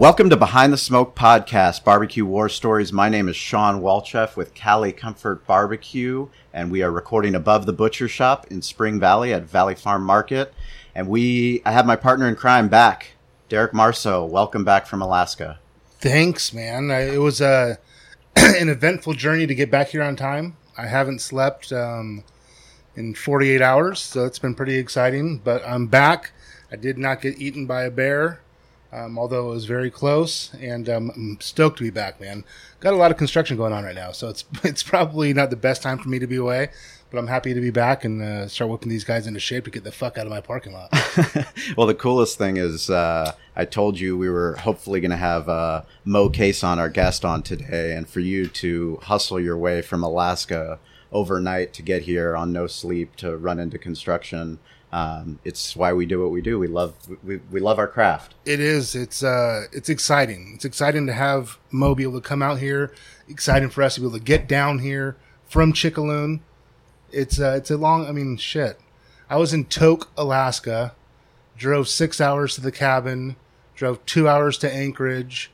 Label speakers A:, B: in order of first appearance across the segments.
A: Welcome to Behind the Smoke Podcast, Barbecue War Stories. My name is Sean Walchef with Cali Comfort Barbecue, and we are recording above the butcher shop in Spring Valley at Valley Farm Market. And we, I have my partner in crime back, Derek Marceau. Welcome back from Alaska.
B: Thanks, man. I, it was uh, an eventful journey to get back here on time. I haven't slept um, in 48 hours, so it's been pretty exciting. But I'm back. I did not get eaten by a bear, um, although it was very close, and um, I'm stoked to be back, man. Got a lot of construction going on right now, so it's it's probably not the best time for me to be away. But I'm happy to be back and uh, start whipping these guys into shape to get the fuck out of my parking lot.
A: well, the coolest thing is uh, I told you we were hopefully going to have uh, Moe Cason, our guest, on today, and for you to hustle your way from Alaska overnight to get here on no sleep to run into construction. Um, it's why we do what we do. We love we, we love our craft.
B: It is. It's uh, it's exciting. It's exciting to have Moe be able to come out here. Exciting for us to be able to get down here from Chickaloon. It's uh, it's a long. I mean, shit. I was in Tok, Alaska. Drove six hours to the cabin. Drove two hours to Anchorage.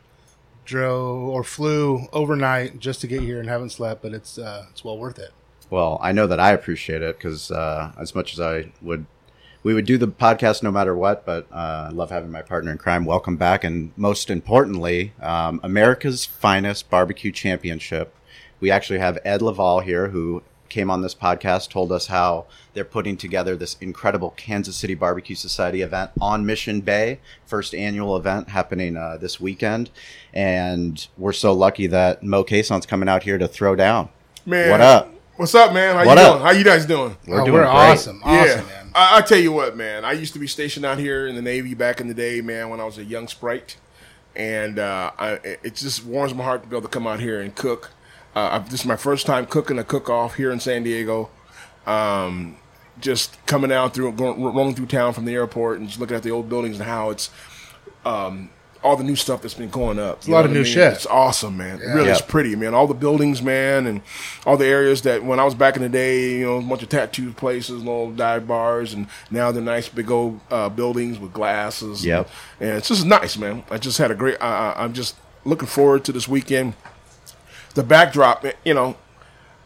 B: Drove or flew overnight just to get here and haven't slept. But it's uh, it's well worth it.
A: Well, I know that I appreciate it because uh, as much as I would, we would do the podcast no matter what. But uh, I love having my partner in crime. Welcome back, and most importantly, um, America's finest barbecue championship. We actually have Ed Laval here, who came on this podcast, told us how they're putting together this incredible Kansas City Barbecue Society event on Mission Bay, first annual event happening uh, this weekend. And we're so lucky that Moe Cason's coming out here to throw down.
C: Man,
A: What up?
C: What's up, man? How
A: What
C: you
A: up?
C: doing? How you guys doing?
A: We're
B: Oh,
A: doing
B: we're
A: great.
B: awesome. Awesome,
C: yeah,
B: man.
C: I, I tell you what, man. I used to be stationed out here in the Navy back in the day, man, when I was a young sprite, and uh, I, it just warms my heart to be able to come out here and cook. Uh, this is my first time cooking a cook-off here in San Diego. Um, just coming out through, going, rolling through town from the airport, and just looking at the old buildings and how it's um, all the new stuff that's been going up.
B: a lot of new shit.
C: It's awesome, man. It really,
A: Yeah.
C: it's pretty, man. All the buildings, man, and all the areas that when I was back in the day, you know, a bunch of tattoo places, little dive bars, and now they're nice big old uh, buildings with glasses.
A: Yep.
C: And, it's just nice, man. I just had a great. I I- I'm just looking forward to this weekend. The backdrop, you know,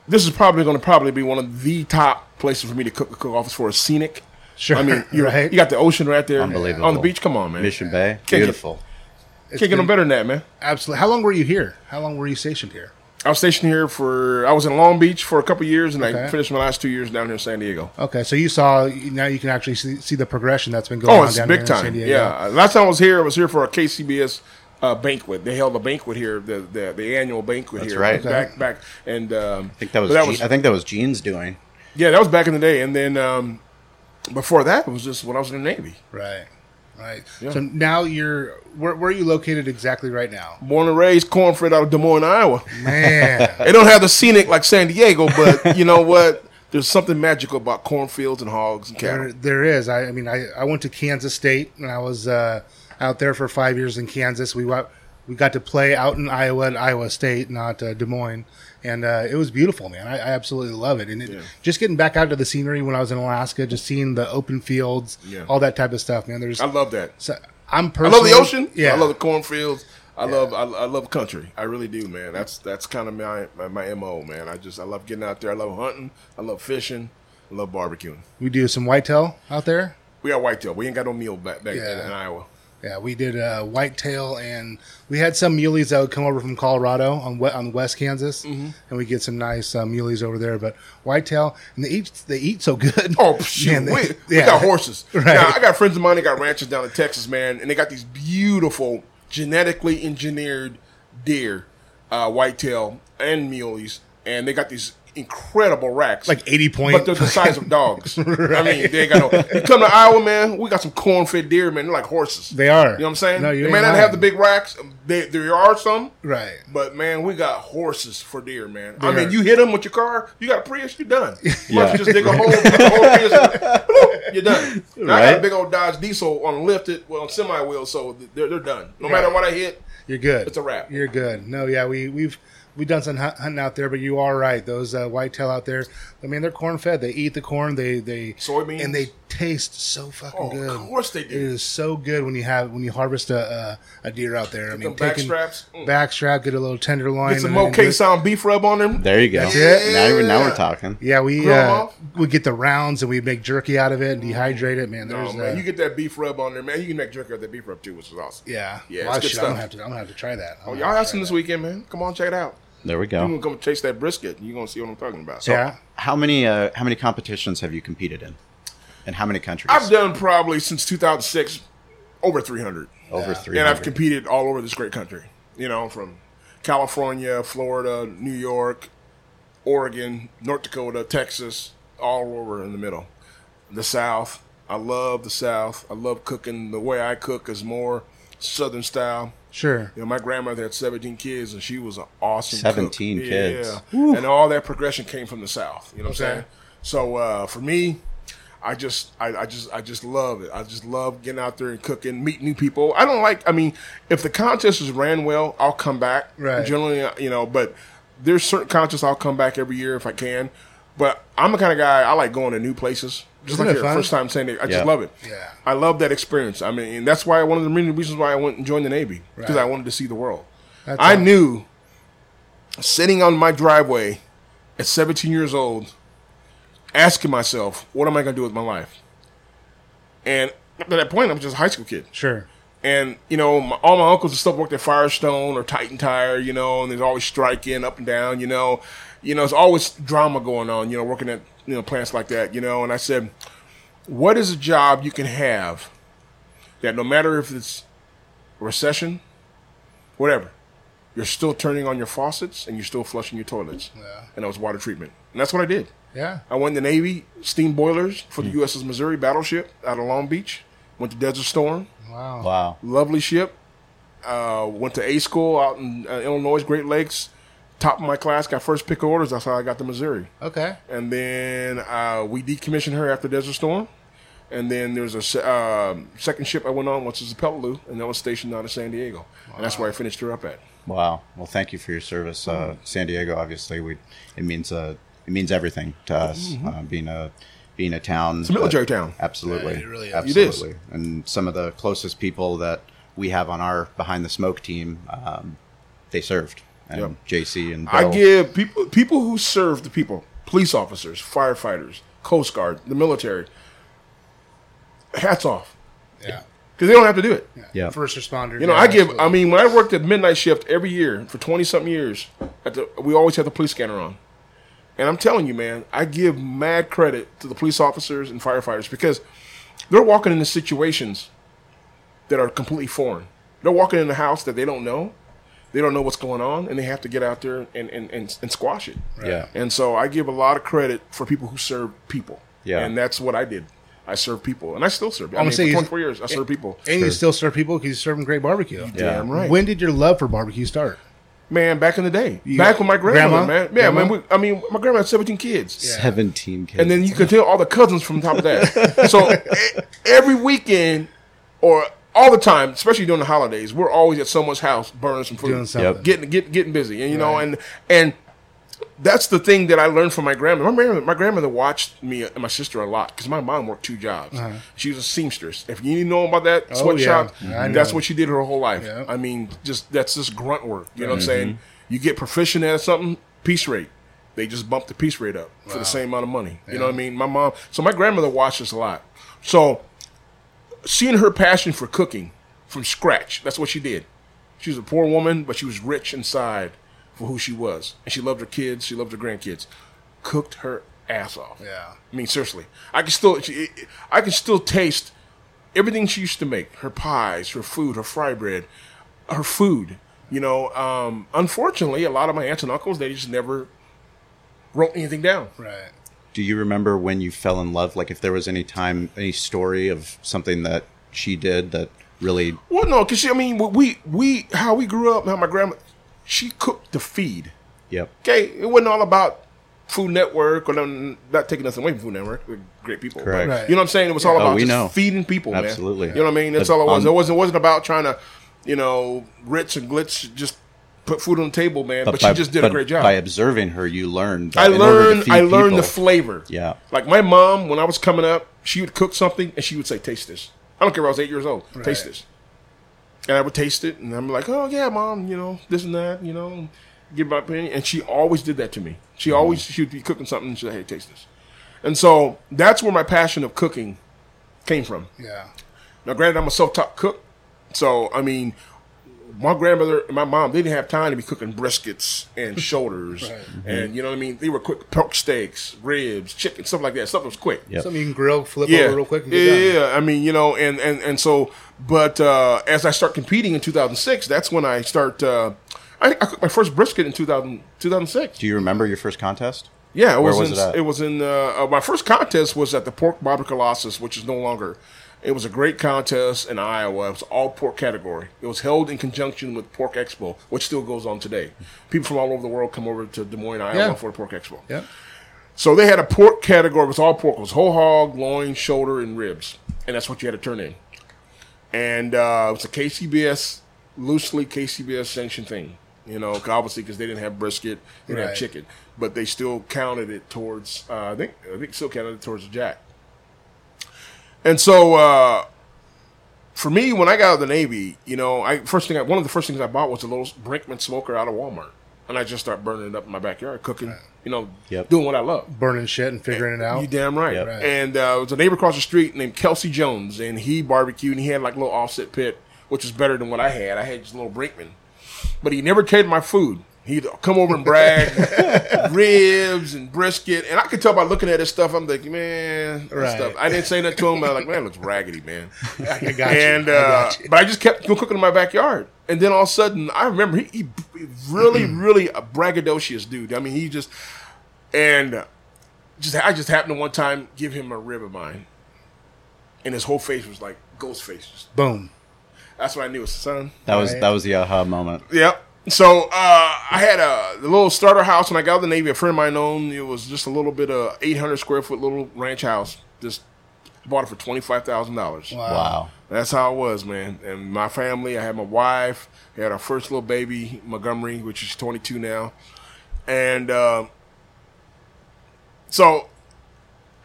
C: this is probably going to probably be one of the top places for me to cook a cook off as far as scenic.
B: Sure,
C: I mean, you
B: right.
C: you got the ocean right there
A: Unbelievable.
C: on the beach. Come on, man.
A: Mission Bay,
C: Can't get-
A: beautiful.
C: Can't get no better than that, man.
B: Absolutely. How long were you here? How long were you stationed here?
C: I was stationed here for I was in Long Beach for a couple years, and I finished my last two years down here in San Diego.
B: Okay, so you saw now you can actually see, see the progression that's been going
C: Oh,
B: on
C: it's
B: down
C: big
B: here in San
C: time.
B: Diego.
C: Yeah, last time I was here, I was here for a KCBS uh, banquet. They held a banquet here, the the, the annual banquet
A: That's
C: here.
A: right.
C: Back back, and um,
A: I think that was,
C: but
A: Gene- I think that was Gene's doing.
C: yeah, that was back in the day. And then um, before that, it was just when I was in the Navy.
B: Right. Right.
C: Yeah.
B: So now you're where, where are you located exactly right now?
C: Born and raised, cornfed out of Des Moines, Iowa.
B: Man.
C: They don't have the scenic like San Diego, but you know what? There's something magical about cornfields and hogs and cattle.
B: there, there is. I, I mean, I, I went to Kansas State and I was uh, out there for five years in Kansas. We wa- we got to play out in Iowa at Iowa State, not uh, Des Moines, and uh, it was beautiful, man. I, I absolutely love it. And it,
C: Yeah.
B: just getting back out to the scenery when I was in Alaska, just seeing the open fields,
C: Yeah.
B: all that type of stuff, man. There's
C: I love that.
B: so, I'm
C: I love the ocean.
B: Yeah,
C: I love the cornfields. I love I, I love country. I really do, man. That's that's kind of my, my my mo, man. I just I love getting out there. I love hunting. I love fishing. I love barbecuing.
B: we do some whitetail out there.
C: We got whitetail. We ain't got no meal back back
B: Yeah.
C: in Iowa.
B: Yeah, we did uh, whitetail, and we had some muleys that would come over from Colorado on we- on West Kansas,
C: Mm-hmm.
B: and we get some nice uh, muleys over there. But whitetail, and they eat they eat so good.
C: Oh shoot,
B: Man, they-
C: we, we got horses.
B: Right.
C: Now, I got friends of mine that got ranches down in Texas, man, and they got these beautiful genetically engineered deer, uh, whitetail and muleys, and they got these incredible racks,
B: Like 80 points,
C: But they're the size of dogs. I mean, they got no. You come to Iowa, man. We got some corn-fed deer, man. They're like horses.
B: They are.
C: You know what I'm saying?
B: No, you
C: they may not have the big racks. They, there are some,
B: right.
C: but man, we got horses for deer, man. I
B: They
C: mean,
B: are.
C: you hit them with your car, you got a Prius, you're done. You
A: Yeah.
C: well just dig a hole, the whole Prius, you're done. Now I got a big old Dodge Diesel on lifted, well, on semi wheel, so they're, they're done. No matter what I hit,
B: You're good.
C: It's a wrap.
B: You're good. No, yeah, we we've we done some hunting out there, but you are right. Those uh, whitetail out there, I mean, they're corn fed. They eat the corn. They they
C: Soybeans?
B: and they taste so fucking
C: Oh,
B: good.
C: of course they do.
B: It is so good when you have when you harvest a a, a deer out there. I mean,
C: them back
B: taking
C: straps. Mm.
B: back strap, get a little tenderloin,
C: Get some
B: and
C: more
B: then
C: K
B: just-
C: sound beef rub on them.
A: There you go.
B: That's it.
A: Now, we're- now we're talking.
B: Yeah, we uh, we get the rounds and we make jerky out of it and dehydrate it. Man,
C: No, man,
B: uh,
C: you get that beef rub on there, man. You can make jerky out of that beef rub too, which is awesome.
B: yeah,
C: Yeah,
B: Well,
C: it's good
B: shit, I'm gonna have to I'm gonna have to try that.
C: Oh, y'all have some this weekend, man. Come on, check it out.
A: There we go.
C: You're gonna come chase that brisket. You're gonna see what I'm talking about.
B: yeah,
A: How many uh, how many competitions have you competed in, and how many countries?
C: I've done probably since 2006 over 300,
A: over three.
C: and I've competed all over this great country. You know, from California, Florida, New York, Oregon, North Dakota, Texas, all over in the middle. The South. I love the South. I love cooking. The way I cook is more Southern style.
B: Sure.
C: You know, my grandmother had 17 kids, and she was an awesome. cook.
A: 17 kids.
C: Yeah, and all that progression came from the South. You know what I'm saying? So uh, for me, I just, I, I just, I just love it. I just love getting out there and cooking, meet new people. I don't like. I mean, if the contest is ran well, I'll come back.
B: Right.
C: Generally, uh, you know, but there's certain contests I'll come back every year if I can. But I'm the kind of guy I like going to new places. Just
B: Isn't
C: like
B: it
C: your
B: fun?
C: first time saying it, I
A: Yeah.
C: just love it.
B: Yeah.
C: I love that experience. I mean, and that's why one of the main reasons why I went and joined the Navy because
B: Right.
C: I wanted to see the world.
B: That's
C: I
B: all-
C: knew sitting on my driveway at 17 years old, asking myself, what am I going to do with my life? And at that point, I'm just a high school kid.
B: Sure.
C: And, you know, my, all my uncles and stuff worked at Firestone or Titan Tire, you know, and there's always striking up and down, you know. You know, it's always drama going on, you know, working at, you know, plants like that, you know. And I said, what is a job you can have that no matter if it's recession, whatever, you're still turning on your faucets and you're still flushing your toilets.
B: Yeah.
C: And that was water treatment. And that's what I did.
B: Yeah.
C: I went in the Navy, steam boilers for the USS Missouri battleship out of Long Beach. Went to Desert Storm,
B: Wow.
A: Wow.
C: lovely ship. Uh, went to A school out in uh, Illinois, Great Lakes. Top of my class, got first pick of orders. That's how I got to Missouri.
B: Okay.
C: And then uh, we decommissioned her after Desert Storm. And then there's a uh, second ship I went on, which is the Peleliu, and that was stationed out of San Diego. And that's where I finished her up at.
A: Wow. Well, thank you for your service, uh, San Diego. Obviously, we it means uh, it means everything to us. Uh, being a being a town, it's
C: a military town.
A: Absolutely,
B: Yeah, it really is.
C: It is.
A: absolutely. And some of the closest people that we have on our behind the smoke team, um, they served. And
C: Yep.
A: JC and
C: I give people people who serve the people, police officers, firefighters, Coast Guard, the military, hats off
B: Yeah.
C: because they don't have to do it.
A: yeah,
B: First responders.
C: You know,
B: yeah,
C: I give.
B: absolutely.
C: I mean, when I worked at midnight shift every year for twenty something years, at the, we always had the police scanner on. And I'm telling you, man, I give mad credit to the police officers and firefighters because they're walking into situations that are completely foreign. They're walking in a house that they don't know, they don't know what's going on, and they have to get out there and and, and, and squash it.
A: yeah.
C: And so I give a lot of credit for people who serve people.
A: Yeah.
C: And that's what I did. I serve people, and I still serve. I
B: gonna
C: mean,
B: say
C: for 24 years, I serve people.
B: and you still serve people because you serve them great barbecue.
A: Yeah.
C: Damn right.
B: When did your love for barbecue start?
C: Man, back in the day,
B: You-
C: back with my grandmother,
B: Grandma?
C: man. Yeah,
B: Grandma?
C: man. We, I mean, my grandma had seventeen kids,
A: Seventeen kids.
C: and then you could tell all the cousins from the top of that. so e- every weekend, or all the time, especially during the holidays, we're always at someone's house burning some food,
B: Doing something.
A: Yep.
C: getting get, getting busy, and you know,
B: Right.
C: and and that's the thing that I learned from my grandmother. My grandmother, my grandmother watched me and my sister a lot because my mom worked two jobs. She was a seamstress. If you know about that
B: Uh-huh. Oh,
C: sweatshop,
B: yeah.
C: That's
B: know.
C: what she did her whole life.
B: Yeah.
C: I mean, just that's just grunt work. You know what I'm saying? You get proficient at something, piece rate. They just bump the piece rate up for the same amount of money. You know what I mean? My mom. So my grandmother watched us a lot. So seeing her passion for cooking from scratch, that's what she did. She was a poor woman, but she was rich inside for who she was, and she loved her kids. She loved her grandkids. Cooked her ass off.
B: Yeah.
C: I mean, seriously, I can still, she, I can still taste everything she used to make: her pies, her food, her fry bread, her food. You know, um, unfortunately, a lot of my aunts and uncles they just never wrote anything down.
B: Right.
A: Do you remember when you fell in love? Like, if there was any time, any story of something that she did that really,
C: Well, no, because I mean, we we how we grew up, how my grandma, she cooked to feed.
A: yep,
C: Okay, it wasn't all about Food Network or them not taking us away from Food Network. We're great people.
A: Correct.
B: Right.
C: You know what I'm saying? It was all
A: Oh,
C: about
A: we
C: just
A: know.
C: feeding people, man.
A: Absolutely.
C: You know what I mean? That's
A: But
C: all it was.
A: on-
C: it wasn't it wasn't about trying to, you know, ritz and glitz just put food on the table, man. But, she just did a great job.
A: By observing her, you learned.
C: Uh, I
A: that in order to
C: learned
A: feed
C: I learned the flavor.
A: Yeah.
C: Like my mom, when I was coming up, she would cook something and she would say, "Taste this." I don't care if I was eight years old. Taste this. And I would taste it, and I'm like, "Oh yeah, mom, you know this and that, you know." Give my opinion, and she always did that to me. She mm-hmm. always she would be cooking something and she'd say, "Hey, taste this." And so that's where my passion of cooking came from.
B: Yeah.
C: Now, granted, I'm a self-taught cook, so I mean, my grandmother and my mom they didn't have time to be cooking briskets and shoulders,
B: Right.
C: and you know what I mean. They were quick pork steaks, ribs, chicken, stuff like that. Stuff that was quick.
A: Yep.
B: Something you can grill, flip
C: Yeah,
B: over real quick, and
C: yeah,
B: done.
C: yeah. I mean, you know, and and and so, but uh, as I start competing in 2006, that's when I start. Uh, I, I cooked my first brisket in 2000, 2006.
A: Do you remember your first contest?
C: Yeah, it
A: Where
C: was,
A: was
C: in,
A: it at?
C: it was in uh, uh, my first contest was at the Pork Barbecue Colossus, which is no longer. It was a great contest in Iowa. It was all pork category. It was held in conjunction with Pork Expo, which still goes on today. People from all over the world come over to Des Moines, Iowa
B: Yeah.
C: for the Pork Expo.
B: Yeah.
C: So they had a pork category. It was all pork. It was whole hog, loin, shoulder, and ribs, and that's what you had to turn in. And uh, it was a KCBS, loosely KCBS sanctioned thing. You know, obviously because they didn't have brisket, they didn't have chicken, but they still counted it towards. Uh, I think I think still counted it towards the jack. And so uh, for me, when I got out of the Navy, you know, I first thing I, one of the first things I bought was a little Brinkmann smoker out of Walmart, and I just started burning it up in my backyard, cooking. You know,
A: Yep.
C: doing what I love.
B: Burning shit and figuring it out.
C: You damn right.
A: Yep.
B: Right.
C: And uh, it was a neighbor across the street named Kelsey Jones, and he barbecued, and he had like a little offset pit, which was better than what I had. I had just a little Brinkmann, but he never catered my food. He'd come over and brag ribs and brisket, and I could tell by looking at his stuff. I'm like, man,
B: Right.
C: stuff. I didn't say that to him. But I'm like, man, it looks raggedy, man.
B: I got
C: and
B: you. I
C: uh,
B: got you.
C: but I just kept cooking in my backyard, and then all of a sudden, I remember he, he really, really a braggadocious dude. I mean, he just and uh, just I just happened to one time give him a rib of mine, and his whole face was like ghost face. Just-
B: Boom.
C: That's what I knew it was son.
A: That was
B: Right.
A: that was the aha moment.
C: Yep. So uh, I had a the little starter house when I got out of the Navy. A friend of mine owned. It was just a little bit of 800 square foot little ranch house. Just bought it for twenty five thousand dollars.
A: Wow.
C: That's how it was, man. And my family, I had my wife, we had our first little baby, Montgomery, which is 22 now. And um, so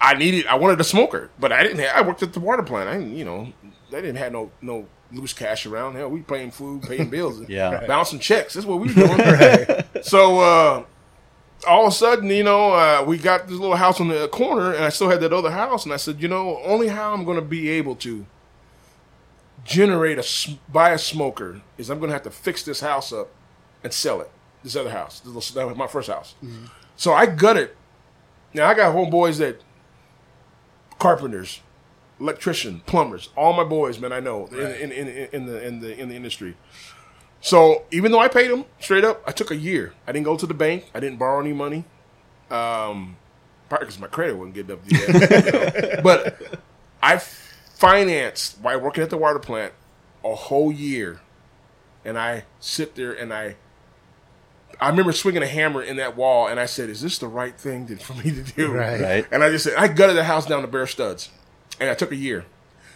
C: I needed, I wanted a smoker, but I didn't have, I worked at the water plant. I you know, they didn't have no, no loose cash around. Hell, we paying food, paying bills,
A: Yeah.
C: bouncing checks. That's what we were doing. So, uh, all of a sudden, you know, uh, we got this little house on the corner, and I still had that other house. And I said, you know, only how I'm going to be able to generate a buy a smoker is I'm going to have to fix this house up and sell it. This other house, this little, that was my first house. So I gutted. Now I got homeboys that carpenters, electrician, plumbers, all my boys, man, I know in, in, in, in the in the in the industry. So even though I paid them straight up, I took a year. I didn't go to the bank. I didn't borrow any money. Um, probably because my credit wasn't good enough to do that. you know. But I financed while working at the water plant a whole year, and I sit there and I. I remember swinging a hammer in that wall, and I said, "Is this the right thing to, for me to do?"
B: Right.
A: Right.
C: And I just said, I gutted the house down to bare studs. And I took a year.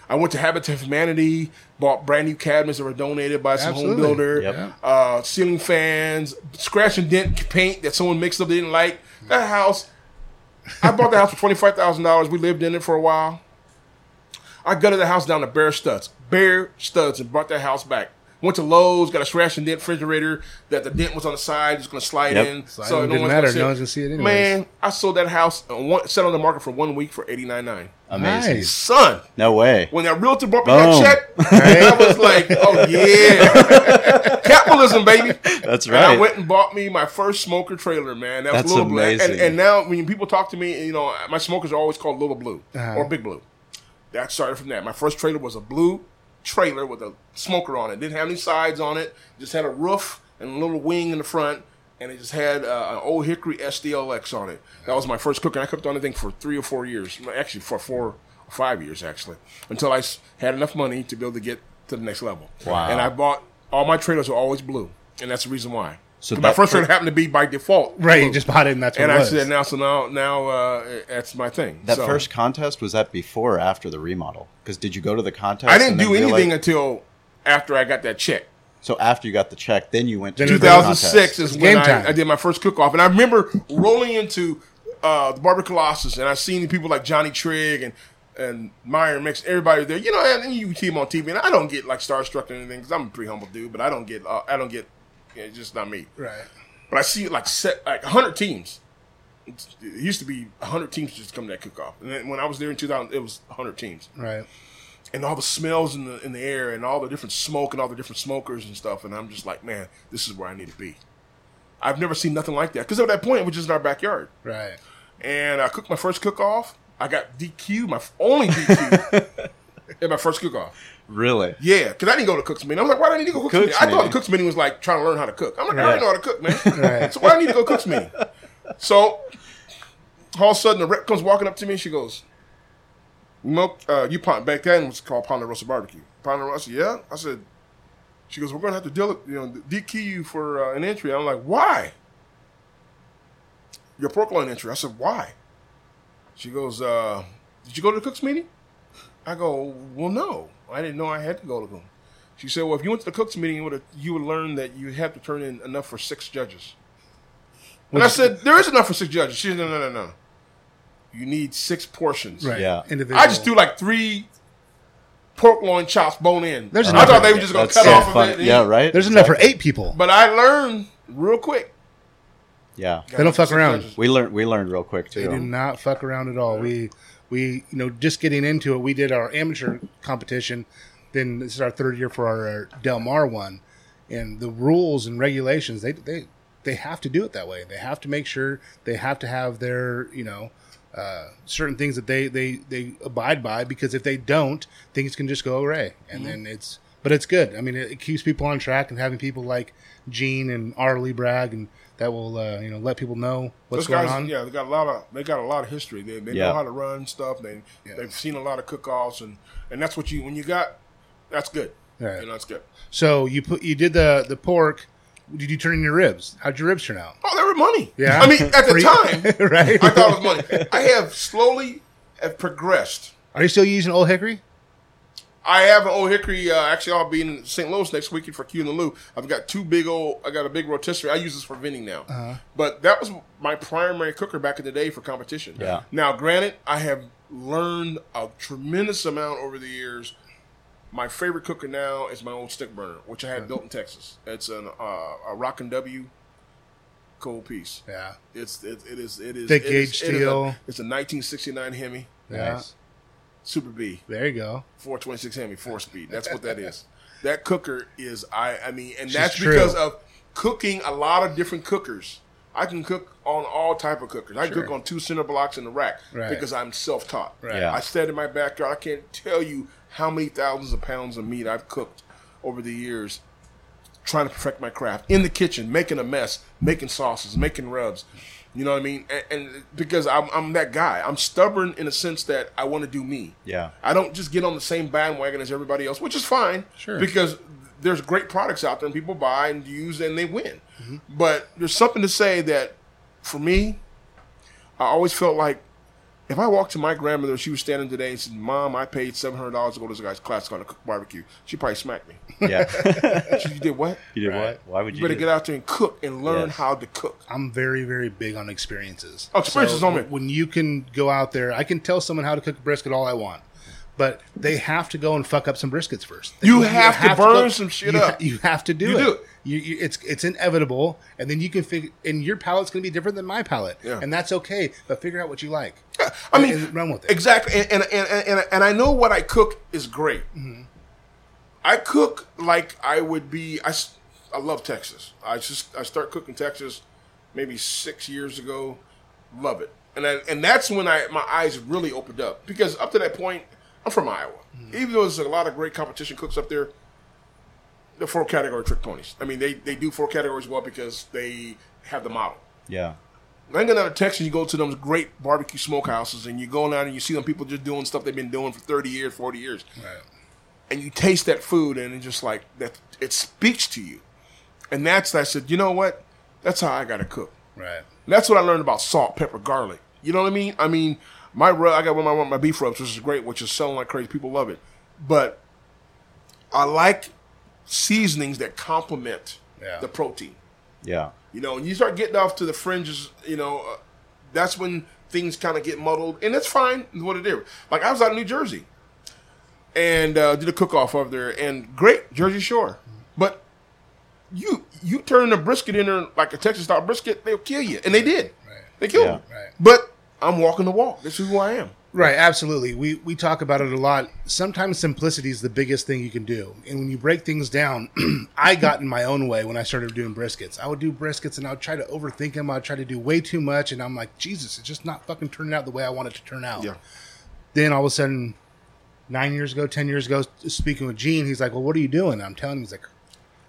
C: I went to Habitat for Humanity, bought brand new cabinets that were donated by some home builder,
A: Yep.
C: uh, ceiling fans, scratch and dent paint that someone mixed up they didn't like. That house, I bought the house for $25,000. We lived in it for a while. I gutted the house down to bare studs, bare studs, and brought that house back. Went to Lowe's, got a scratch and dent refrigerator that the dent was on the side, just gonna slide
A: Yep.
C: in.
B: Slide
C: so
B: in,
C: no
B: didn't
C: one's
B: matter,
C: gonna
B: no one's gonna see it anyways.
C: Man, I sold that house, and one, set on the market for one week for eighty nine nine.
A: Amazing.
B: Nice.
C: Son,
A: No way.
C: when that realtor brought me
A: Boom.
C: that check, I was like, oh yeah, capitalism, baby.
A: That's
C: And I went and bought me my first smoker trailer, man. That was
A: That's
C: Little Blue. And,
A: amazing.
C: and now when people talk to me, you know, my smokers are always called Little Blue
B: Uh-huh.
C: or Big Blue. That started from that. My first trailer was a blue trailer with a smoker on it. Didn't have any sides on it. Just had a roof and a little wing in the front. And it just had uh, an Ole Hickory SDLX on it. That was my first cooking. I cooked on the thing for three or four years. Actually, for four or five years, actually. Until I had enough money to be able to get to the next level.
A: Wow.
C: And I bought, all my trailers are always blue. And that's the reason why.
A: So
C: So my
A: that
C: first
A: fir-
C: trailer happened to be by default.
B: Right, you just bought it and that's what
C: And I
B: was.
C: said now, so now, now uh, that's my thing.
A: That
C: So-
A: first contest was that before or after the remodel? Because did you go to the contest?
C: I didn't
A: and then
C: do
A: realize-
C: anything until after I got that check.
A: So after you got the check, then you went to
B: Then
A: the
C: 2006 is
B: game
C: when
B: time.
C: I, I did my first cook off, and I remember rolling into uh, the Barbecue Colossus, and I seen people like Johnny Trigg and and Myron Mixon, everybody there. You know, and you see them on TV, and I don't get like starstruck or anything because I'm a pretty humble dude, but I don't get uh, I don't get yeah, it's just not me.
B: Right.
C: But I see like set like 100 teams. It used to be 100 teams just come to that cook off, and then when I was there in 2000, it was 100 teams
B: Right.
C: and all the smells in the in the air and all the different smoke and all the different smokers and stuff. And I'm just like, man, this is where I need to be. I've never seen nothing like that because at that point it was just in our backyard.
B: Right.
C: And I cooked my first cook off. I got DQ, my only DQ at my first cook off.
A: Really?
C: Yeah, because I didn't go to cook's meeting. I'm like, why do I need to go cook's,
A: Cook's
C: meeting? I thought the cook's meeting was like trying to learn how to cook. I'm like, I
B: Right.
C: already know how to cook, man.
B: Right.
C: So why do I need to go to cook's meeting? So all of a sudden the rep comes walking up to me and she goes, you know, uh, you pond back then was called Ponderosa Barbecue. Ponderosa, yeah. I said, she goes, we're gonna have to deal, you know, DQ you for uh, an entry. I'm like, why? Your pork loin entry. I said, why? She goes, uh, did you go to the cook's meeting? I go, well, no, I didn't know I had to go to them. She said, well, if you went to the cook's meeting, you would you would learn that you have to turn in enough for six judges. And I said, there is enough for six judges. She said, no, no, no, no. You need six portions.
B: Right.
A: Yeah.
B: Individual.
C: I just threw like three pork loin chops bone in.
B: There's enough.
C: I
B: thought
C: they were just going to cut
A: so
C: off
A: fun.
C: of it.
A: Yeah, right.
B: There's enough for eight people.
C: But I learned real quick.
A: Yeah,
B: They don't fuck around.
C: judges.
A: we learned. We learned real quick too.
B: They do not fuck around at all. We we you know just getting into it. We did our amateur competition. Then this is our third year for our, Del Mar one, and the rules and regulations they they they have to do it that way. They have to make sure they have to have their you know uh, certain things that they they they abide by because if they don't, things can just go away, and then it's. But it's good. I mean, it, it keeps people on track and having people like Gene and Arlie Bragg and that will uh, you know let people know what's
C: Those
B: going
C: guys,
B: on.
C: yeah, they got a lot of they got a lot of history. They, they
A: Yeah.
C: know how to run stuff. They
B: Yeah.
C: they've seen a lot of cook-offs, and and that's what you when you got that's good.
B: Right.
C: You know, that's good.
B: So you put you did the the pork. Did you turn in your ribs? How'd your ribs turn out?
C: Oh, they were money.
B: Yeah.
C: I mean, at the time,
B: right?
C: I thought it was money. I have slowly have progressed.
B: Are you still using Ole Hickory?
C: I have an old hickory. Uh, actually, I'll be in St. Louis next weekend for Q and the Lou. I've got two big old. I got a big rotisserie. I use this for vending now.
B: Uh-huh.
C: But that was my primary cooker back in the day for competition.
A: Yeah.
C: Now, granted, I have learned a tremendous amount over the years. My favorite cooker now is my old stick burner, which I had built in Texas. It's an uh, a Rockin' W cold piece.
B: Yeah.
C: It's it, it is it is
B: Thick
C: it is-
B: gauge
C: it is a-
B: steel.
C: it's a 1969 Hemi
B: Yeah.
A: Nice.
C: Super B.
B: There you go.
C: 426 Hemi, four speed. That's what that is. That cooker is I I mean, and
B: She's
C: that's
B: true.
C: because of cooking a lot of different cookers. I can cook on all type of cookers. I
B: Sure.
C: cook on two center blocks in the rack
B: Right.
C: because I'm self taught.
B: Right.
A: Yeah.
C: I stand in my backyard. I can't tell you how many thousands of pounds of meat I've cooked over the years trying to perfect my craft in the kitchen, making a mess, making sauces, making rubs. You know what I mean? And, and because I'm, I'm that guy, I'm stubborn in a sense that I want to do me.
A: Yeah.
C: I don't just get on the same bandwagon as everybody else, which is fine.
B: Sure.
C: Because there's great products out there and people buy and use and they win.
B: Mm-hmm.
C: But there's something to say that for me, I always felt like if I walked to my grandmother, she was standing today and said, Mom, I paid $700 to go to this guy's class on a cook barbecue. She'd probably smack me.
A: Yeah.
C: She you did what?
A: you did
B: Right.
A: what? Why would
C: You
A: you?
C: better
A: do
C: get out there and cook and learn
A: Yes.
C: how to cook.
B: I'm very, very big on experiences.
C: Oh, experiences
B: So
C: on me.
B: When you can go out there, I can tell someone how to cook a brisket all I want, but they have to go and fuck up some briskets first.
C: You have to burn some shit
B: you
C: up.
B: you have to do
C: You
B: it.
C: do it.
B: You, you, it's it's inevitable, and then you can figure. And your palate's going to be different than my palate,
C: Yeah.
B: and that's okay. But figure out what you like.
C: I mean,
B: and run with it.
C: Exactly, and and, and and and I know what I cook is great.
B: Mm-hmm.
C: I cook like I would be. I I love Texas. I just I start cooking Texas maybe six years ago. Love it, and I, and that's when I my eyes really opened up because up to that point I'm from Iowa.
B: Mm-hmm.
C: Even though there's a lot of great competition cooks up there, they're four category trick ponies. I mean they they do four categories well because they have the model.
A: Yeah.
C: I get out of Texas, you go to those great barbecue smokehouses, and you go down and you see them people just doing stuff they've been doing for thirty years, forty years,
B: Right.
C: and you taste that food, and it's just like that. It speaks to you, and that's I said, you know what? That's how I got to cook.
B: Right.
C: And that's what I learned about salt, pepper, garlic. You know what I mean? I mean, my rub, I got one of my, my beef rubs, which is great, which is selling like crazy. People love it, but I like seasonings that complement
B: Yeah.
C: the protein.
A: Yeah.
C: You know, and you start getting off to the fringes, you know, uh, that's when things kind of get muddled, and that's fine. is What it is. Like I was out in New Jersey, and uh, did a cook off over there, and great Jersey Shore, but you you turn a brisket in there like a Texas style brisket, they'll kill you, and they did.
B: Right.
C: They killed
A: Yeah.
C: me.
B: Right.
C: But I'm walking the walk. This is who I am.
B: Right, absolutely. We we talk about it a lot. Sometimes simplicity is the biggest thing you can do. And when you break things down, I got in my own way when I started doing briskets. I would do briskets and I would try to overthink them. I'd try to do way too much and I'm like, Jesus, it's just not fucking turning out the way I want it to turn out.
C: Yeah.
B: Then all of a sudden, nine years ago, ten years ago, speaking with Gene, he's like, "Well, what are you doing?" And I'm telling him, he's like,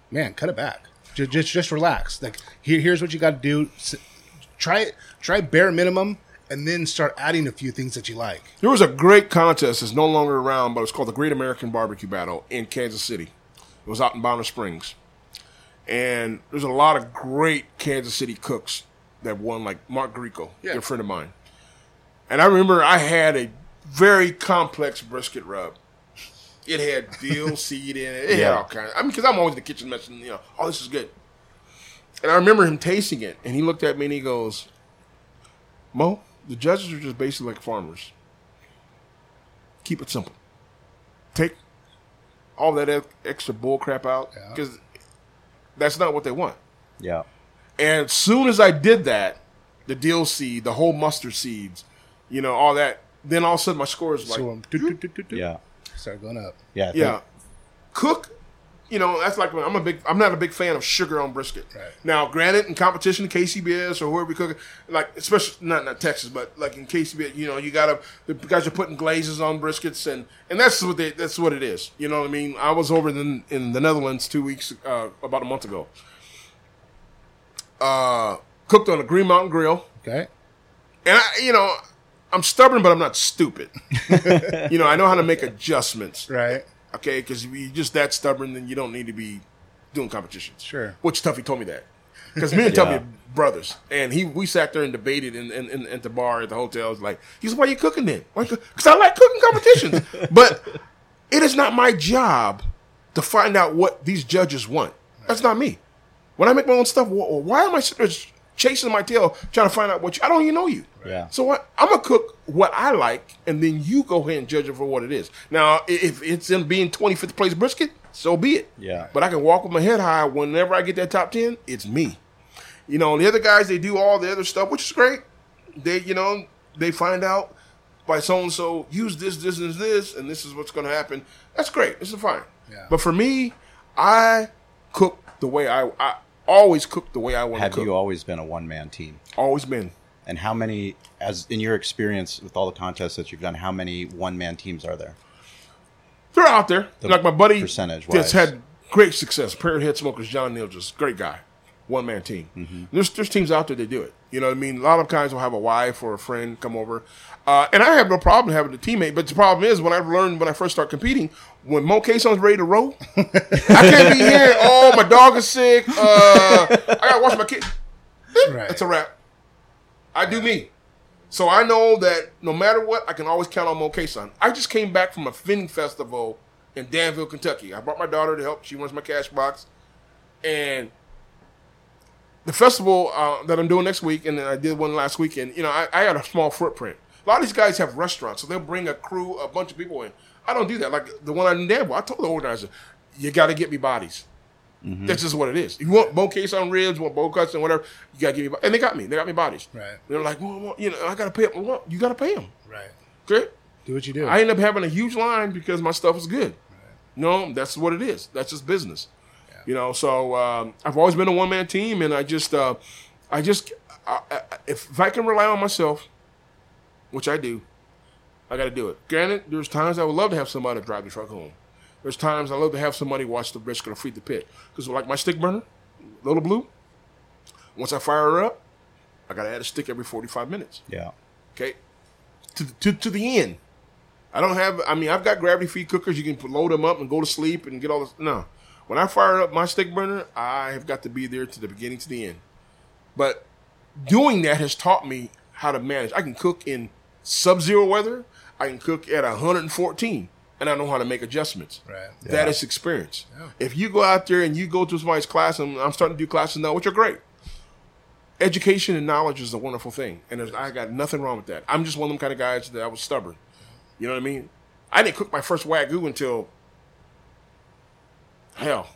B: "Man, cut it back. Just just, just relax. Like here, here's what you got to do. Try try bare minimum, and then start adding a few things that you like."
C: There was a great contest that's no longer around, but it's called the Great American Barbecue Battle in Kansas City. It was out in Bonner Springs. And there's a lot of great Kansas City cooks that won, like Mark Grieco,
B: Yeah.
C: a friend of mine. And I remember I had a very complex brisket rub. It had dill seed in it. It
A: Yeah.
C: had all kinds. I mean, because I'm always in the kitchen messing, you know, oh, this is good. And I remember him tasting it, and he looked at me and he goes, Moe, the judges are just basically like farmers. Keep it simple. Take all that extra bull crap out
B: Yeah.
C: because that's not what they want.
A: Yeah.
C: And as soon as I did that, the dill seed, the whole mustard seeds, you know, all that, then all of a sudden my score is like,
B: so um,
A: Yeah.
B: start going up.
A: Yeah. I think-
C: yeah. Cook, you know, that's like I'm a big. I'm not a big fan of sugar on brisket.
B: Right.
C: Now, granted, in competition, KCBS or whoever we cook, like especially not not Texas, but like in KCBS, you know, you gotta the guys are putting glazes on briskets, and and that's what they that's what it is. You know what I mean? I was over in in the Netherlands two weeks uh, about a month ago. Uh, cooked on a Green Mountain Grill.
B: Okay.
C: And I, you know, I'm stubborn, but I'm not stupid. you know, I know how to make adjustments.
B: Right.
C: Okay, because if you're just that stubborn, then you don't need to be doing competitions.
B: Sure.
C: Which Tuffy told me that. Because me and
A: Yeah.
C: Tuffy are brothers, and he we sat there and debated in, in, in at the bar at the hotel. It's like, he said, "Why you cooking then?" Because I like cooking competitions, but it is not my job to find out what these judges want. That's not me. When I make my own stuff, wh- why am I sitting there chasing my tail trying to find out what you? I don't even know you.
A: Yeah.
C: So what? I'm gonna cook what I like, and then you go ahead and judge it for what it is. Now, if it's in being 25th place brisket, so be it.
A: Yeah.
C: But I can walk with my head high. Whenever I get that top ten, it's me. You know, and the other guys they do all the other stuff, which is great. They, you know, they find out by so and so use this, this, and this, and this is what's going to happen. That's great. This is fine.
B: Yeah.
C: But for me, I cook the way I, I always cook the way I want to cook.
A: Have you always been a one man team?
C: always been.
A: And how many, as in your experience with all the contests that you've done, how many one man teams are there?
C: They're out there.
A: The
C: like my buddy
A: percentage-wise.
C: that's had great success. Prairie Head Smokers, John Neal, just great guy. One man team.
A: Mm-hmm.
C: There's there's teams out there that do it. You know what I mean? A lot of guys will have a wife or a friend come over. Uh, and I have no problem having a teammate, but the problem is when I've learned when I first start competing, when Moe Cason's ready to roll, I can't be here. Oh, my dog is sick. Uh, I gotta watch my kid.
B: Right.
C: That's a wrap. I do me. So I know that no matter what, I can always count on Moe Cason. I just came back from a Finning festival in Danville, Kentucky. I brought my daughter to help. She runs my cash box. And the festival uh, that I'm doing next week, and then I did one last weekend, you know, I, I had a small footprint. A lot of these guys have restaurants, so they'll bring a crew, a bunch of people in. I don't do that. Like the one in Danville, I told the organizer, you got to get me bodies. That's just what it is. You want bone case on ribs, want bone cuts and whatever, you gotta give me. And they got me. They got me bodies.
B: Right.
C: They're like, well, well, you know, I gotta pay them. Well, you gotta pay them.
B: Right.
C: Okay.
B: Do what you do.
C: I end up having a huge line because my stuff is good. No, that's what it is. That's just business. You know, so um, I've always been a one man team, and I just, uh, I just, I, I, if, if I can rely on myself, which I do, I got to do it. Granted, there's times I would love to have somebody drive the truck home. There's times I love to have somebody watch the brisket or feed the pit. Because like my stick burner, Little Blue, once I fire her up, I got to add a stick every 45 minutes.
A: Yeah.
C: Okay, to to to the end. I don't have. I mean, I've got gravity feed cookers. You can load them up and go to sleep and get all this. No, when I fire up my stick burner, I have got to be there to the beginning to the end. But doing that has taught me how to manage. I can cook in sub-zero weather. I can cook at 114. And I know how to make adjustments.
B: Right.
C: That
A: Yeah.
C: is experience. If you go out there and you go to somebody's class, and I'm starting to do classes now, which are great. Education and knowledge is a wonderful thing, and there's, I got nothing wrong with that. I'm just one of them kind of guys that I was stubborn. You know what I mean? I didn't cook my first wagyu until hell,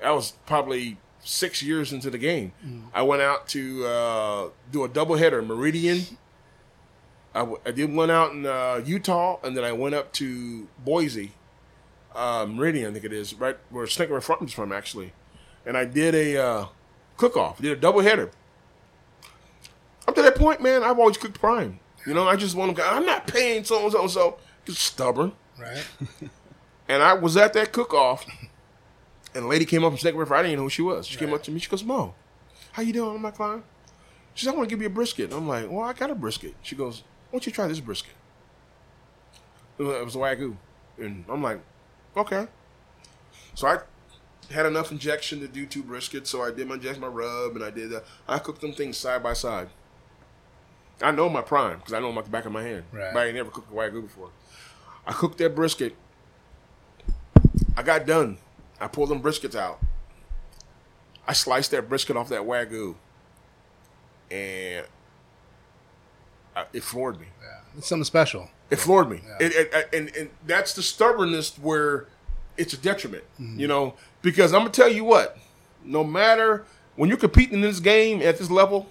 C: that was probably six years into the game. I went out to uh, do a doubleheader, Meridian. I, w- I did one out in uh, Utah, and then I went up to Boise, uh, Meridian, I think it is, right where Snake River Farms is from, actually. And I did a uh, cook off, did a doubleheader. Up to that point, man, I've always cooked prime. You know, I just want to. I'm not paying so and so and so. Just stubborn.
B: Right.
C: And I was at that cook off, and a lady came up from Snake River. I didn't even know who she was. She came up to me. She goes, "Moe, how you doing?" I'm like, "Fine." She said, "I want to give you a brisket." I'm like, "Well, I got a brisket." She goes, "Why don't you try this brisket?" It was it was wagyu, and I'm like, "Okay." So I had enough injection to do two briskets. So I did my injection, my rub, and I did. Uh, I cooked them things side by side. I know my prime because I know them at the back of my hand.
B: Right.
C: But I ain't never cooked a wagyu before. I cooked that brisket. I got done. I pulled them briskets out. I sliced that brisket off that wagyu, and it floored me.
B: Yeah. It's something special.
C: It floored me. It, it, and, and that's the stubbornness where it's a detriment, mm-hmm. you know, because I'm going to tell you what, no matter when you're competing in this game at this level,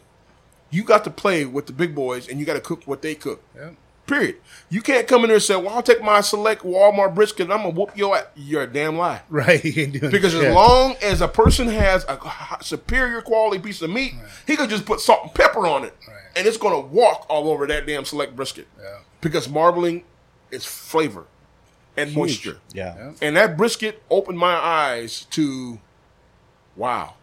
C: you got to play with the big boys and you got to cook what they cook.
B: Yeah.
C: Period. You can't come in there and say, well, I'll take my select Walmart brisket and I'm going to whoop your ass. You're a damn lie.
B: Right. You ain't doing
C: Because
B: shit.
C: as long as a person has a superior quality piece of meat, he could just put salt and pepper on it,
B: Right.
C: And it's going to walk all over that damn select brisket.
B: Yeah.
C: Because marbling is flavor and moisture,
A: Yeah.
B: Yeah.
C: and that brisket opened my eyes to, wow,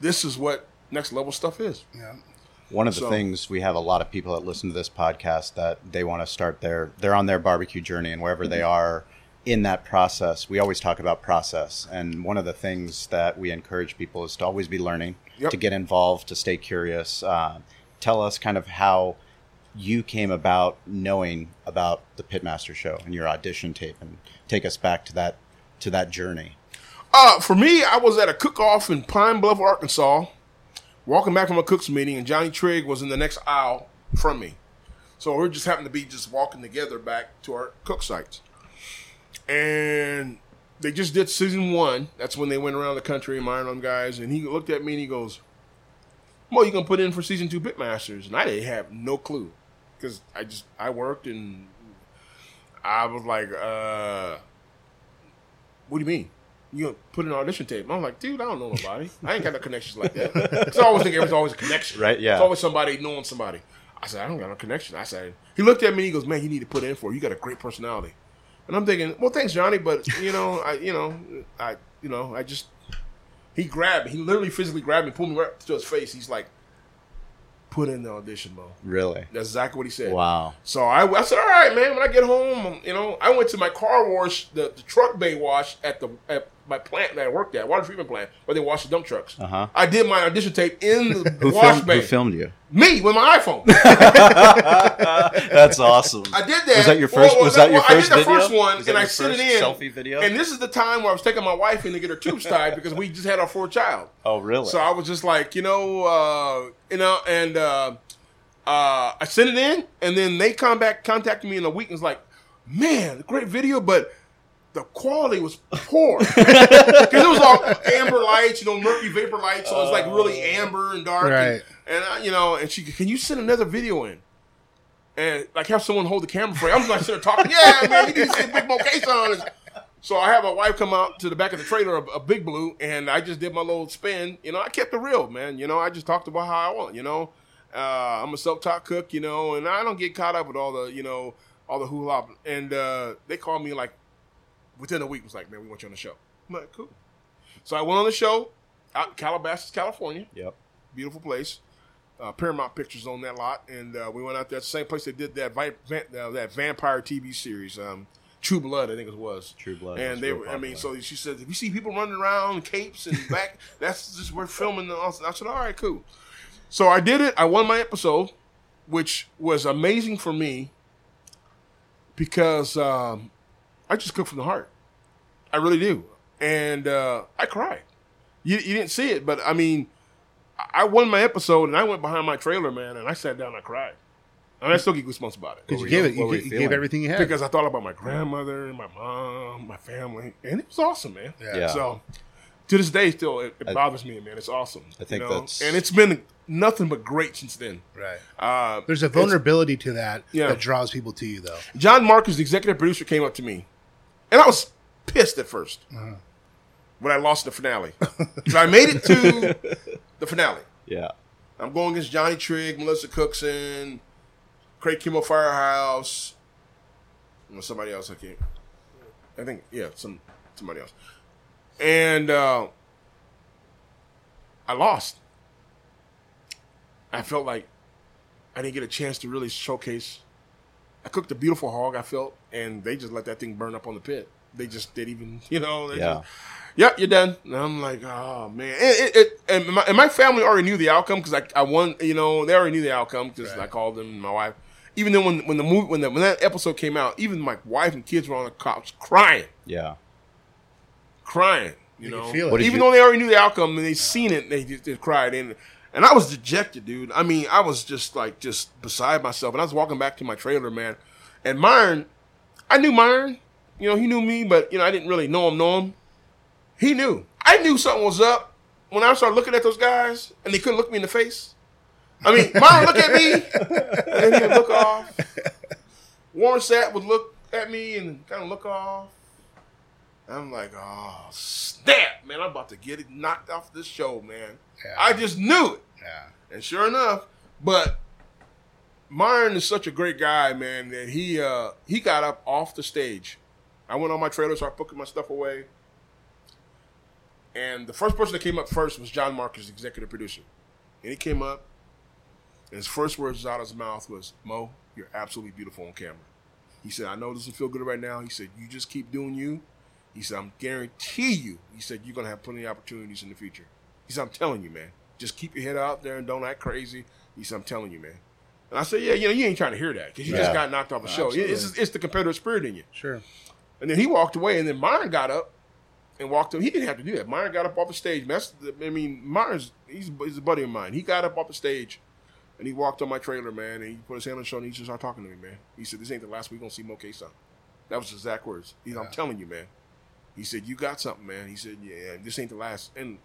C: this is what next level stuff is.
B: Yeah.
A: One of the
C: So-
A: things we have a lot of people that listen to this podcast that they want to start their they're on their barbecue journey and wherever they are in that process, we always talk about process. And one of the things that we encourage people is to always be learning,
C: Yep.
A: to get involved, to stay curious. Uh, tell us kind of how you came about knowing about the Pitmaster show and your audition tape, and take us back to that to that journey.
C: Uh, for me, I was at a cook-off in Pine Bluff, Arkansas, walking back from a cook's meeting, and Johnny Trigg was in the next aisle from me. So we just happened to be just walking together back to our cook sites. And they just did season one. That's when they went around the country, admiring them guys. And he looked at me and he goes, Moe, you gonna put in for season two Pitmasters? And I didn't have no clue. Because I just I worked and I was like, uh what do you mean? You gonna put in an audition tape? I'm like, dude, I don't know nobody. I ain't got no connections like that. Because I always think there's always a connection.
A: Right, yeah.
C: It's always somebody knowing somebody. I said, I don't got no connection. I said, he looked at me and he goes, man, you need to put in for it. You got a great personality. And I'm thinking, well, thanks, Johnny, but you know, I, you know, I, you know, I just, he grabbed me. He literally physically grabbed me, pulled me right to his face. He's like, put in the audition, bro.
A: Really?
C: That's exactly what he said.
A: Wow.
C: So I, I said, all right, man. When I get home, you know, I went to my car wash, the, the truck bay wash at the at my plant that I worked at, water treatment plant, where they wash the dump trucks.
A: Uh-huh.
C: I did my audition tape in the
A: Who
C: wash
A: filmed,
C: bay.
A: who filmed you?
C: Me with my iPhone.
A: That's awesome.
C: I did that.
A: Was that your first?
C: Well,
A: was that your
C: well,
A: first
C: I did the
A: video?
C: first one,
A: Was that
C: and I
A: your
C: sent it
A: first
C: in.
A: Selfie video.
C: And this is the time where I was taking my wife in to get her tubes tied because we just had our fourth child.
A: oh, really?
C: So I was just like, you know, uh, you know, and uh, uh, I sent it in, and then they come back, contacted me in a week, and was like, man, great video, but the quality was poor because it was all amber lights, you know, murky vapor lights, so it's like really amber and dark, and-
B: Right.
C: And, I, you know, and she, can you send another video in? And like have someone hold the camera for you. I'm just like sitting there talking, yeah, man, you need to see Big Moe Cason. So I have my wife come out to the back of the trailer, a, a big blue, and I just did my little spin. You know, I kept it real, man. You know, I just talked about how I want. You know, uh, I'm a self-taught cook. You know, and I don't get caught up with all the, you know, all the hula. And uh, they called me like within a week. Was like, man, we want you on the show. I'm like, cool. So I went on the show out in Calabasas, California
A: Yep.
C: beautiful place. Uh, Paramount Pictures on that lot, and uh, we went out there. The same place they did that vi- van- uh, that vampire TV series, um, True Blood, I think it was.
A: True Blood
C: And they, were, I mean, so she said, if you see people running around in capes and back, that's just we're filming. The, I said, all right, cool. So I did it. I won my episode, which was amazing for me because um, I just cook from the heart. I really do, and uh, I cried. You, you didn't see it, but I mean, I- I won my episode, and I went behind my trailer, man, and I sat down and I cried. And I still get goosebumps about it
B: Because you gave it, you, you
A: you
B: gave everything you had.
C: because I thought about my grandmother, my mom, my family, and it was awesome, man.
B: Yeah.
A: Yeah.
C: So to this day, still it, it
A: I-
C: bothers me, man. It's awesome.
A: I think
C: you know?
A: that's-
C: and it's been nothing but great since then.
B: right.
C: Uh,
B: There's a vulnerability to that
C: Yeah.
B: that draws people to you, though.
C: John Marcus, the executive producer, came up to me, and I was pissed at 1st
A: Uh-huh.
C: when I lost the finale. so I made it to the finale.
A: Yeah.
C: I'm going against Johnny Trigg, Melissa Cookston, Craig Kimmel Firehouse, and somebody else. I can't. I think yeah, some somebody else. And uh, I lost. I felt like I didn't get a chance to really showcase. I cooked a beautiful hog. I felt, and they just let that thing burn up on the pit. They just didn't even, you know. They
A: Yeah.
C: Just, Yep, you're done. And I'm like, oh man, it, it, it, and, my, and my family already knew the outcome because I, I won. You know, they already knew the outcome because I called them, and my wife. Even then, when when the movie when the, when that episode came out, even my wife and kids were on the couch crying,
A: Yeah.
C: crying. You
B: You could
C: know,
B: feel it.
A: What
C: even
A: you-
C: though they already knew the outcome and they seen it, they just they cried and and I was dejected, dude. I mean, I was just like just beside myself, and I was walking back to my trailer, man. And Myron, I knew Myron, you know, he knew me, but you know, I didn't really know him, know him. He knew. I knew something was up when I started looking at those guys, and they couldn't look me in the face. I mean, Myron look at me, and he would look off. Warren Sapp would look at me and kind of look off. I'm like, oh snap, man! I'm about to get it knocked off this show, man.
B: Yeah.
C: I just knew it,
B: Yeah.
C: and sure enough, but Myron is such a great guy, man. That he uh he got up off the stage. I went on my trailer, started putting my stuff away, and the first person that came up first was John Marcus, executive producer, and he came up, and his first words out of his mouth was, "Moe, you're absolutely beautiful on camera." He said, "I know it doesn't feel good right now." He said, "You just keep doing you." He said, "I'm guarantee you." He said, "You're gonna have plenty of opportunities in the future." He said, "I'm telling you, man. Just keep your head out there and don't act crazy." He said, "I'm telling you, man." And I said, "Yeah, you know, you ain't trying to hear that because you
A: Yeah.
C: just got knocked off the show. It's, it's, it's the competitive spirit in you."
B: Sure.
C: And then he walked away, and then Myron got up and walked up. He didn't have to do that. Myron got up off the stage. Man, That's the, I mean, Myron's he's, he's a buddy of mine. He got up off the stage and he walked on my trailer, man, and he put his hand on the shoulder and he just started talking to me, man. He said, "This ain't the last week gonna see Moe Cason." That was his exact words. He said, "I'm telling you, man." He said, "You got something, man." He said, "Yeah, this ain't the last." And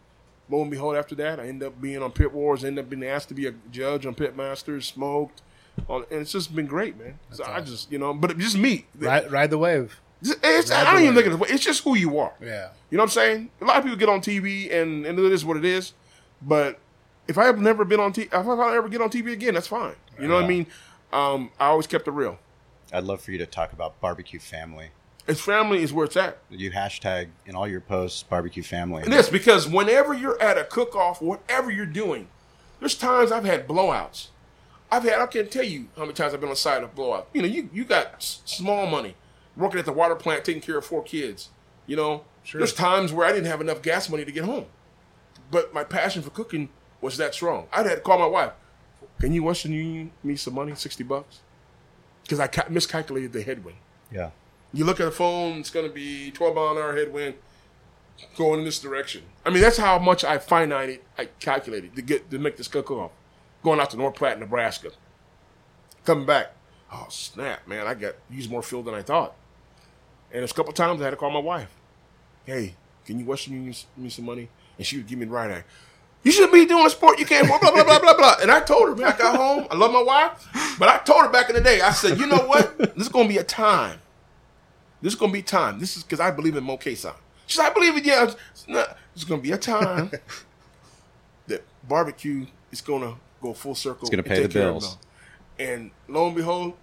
C: lo and behold, after that, I end up being on Pit Wars. end up being asked to be a judge on Pit Masters. Smoked, on, and it's just been great, man. So I just, you know, but just me.
B: Ride, ride the wave.
C: It's,
B: Ride
C: I don't even look
B: wave.
C: at it. It's just who you are.
B: Yeah.
C: You know what I'm saying? A lot of people get on TV and, and it is what it is. But if I have never been on TV, if I ever get on TV again, that's fine. You know what I mean? Um, I always kept it real.
A: I'd love for you to talk about barbecue family.
C: It's family is where it's at.
A: You hashtag in all your posts barbecue family.
C: And this because whenever you're at a cook off, whatever you're doing, there's times I've had blowouts. I've had I can't tell you how many times I've been on the side of blowout. You know, you you got s- small money working at the water plant, taking care of four kids. You know,
B: Sure.
C: there's times where I didn't have enough gas money to get home, but my passion for cooking was that strong. I'd had to call my wife. Can you Western Union me some money, sixty bucks? Because I ca- miscalculated the headwind.
A: yeah.
C: You look at the phone, it's going to be 12 mile an hour headwind going in this direction. I mean, that's how much I finite it, I calculated to get to make this cook off. Going out to North Platte, Nebraska. Coming back. Oh, snap, man. I got used more fuel than I thought. And there's a couple times I had to call my wife. Hey, can you Western Union me some money? And she would give me the right eye. You shouldn't be doing a sport you can't, blah, blah, blah, blah, blah, blah. And I told her, man, I got home. I love my wife. But I told her back in the day, I said, you know what? This is going to be a time. This is going to be time. This is because I believe in Moe Cason. She said, I believe it, yeah. It's not- There's going to be a time that barbecue is going to go full circle.
A: It's
C: gonna
A: pay the
C: care
A: bills.
C: And lo and behold,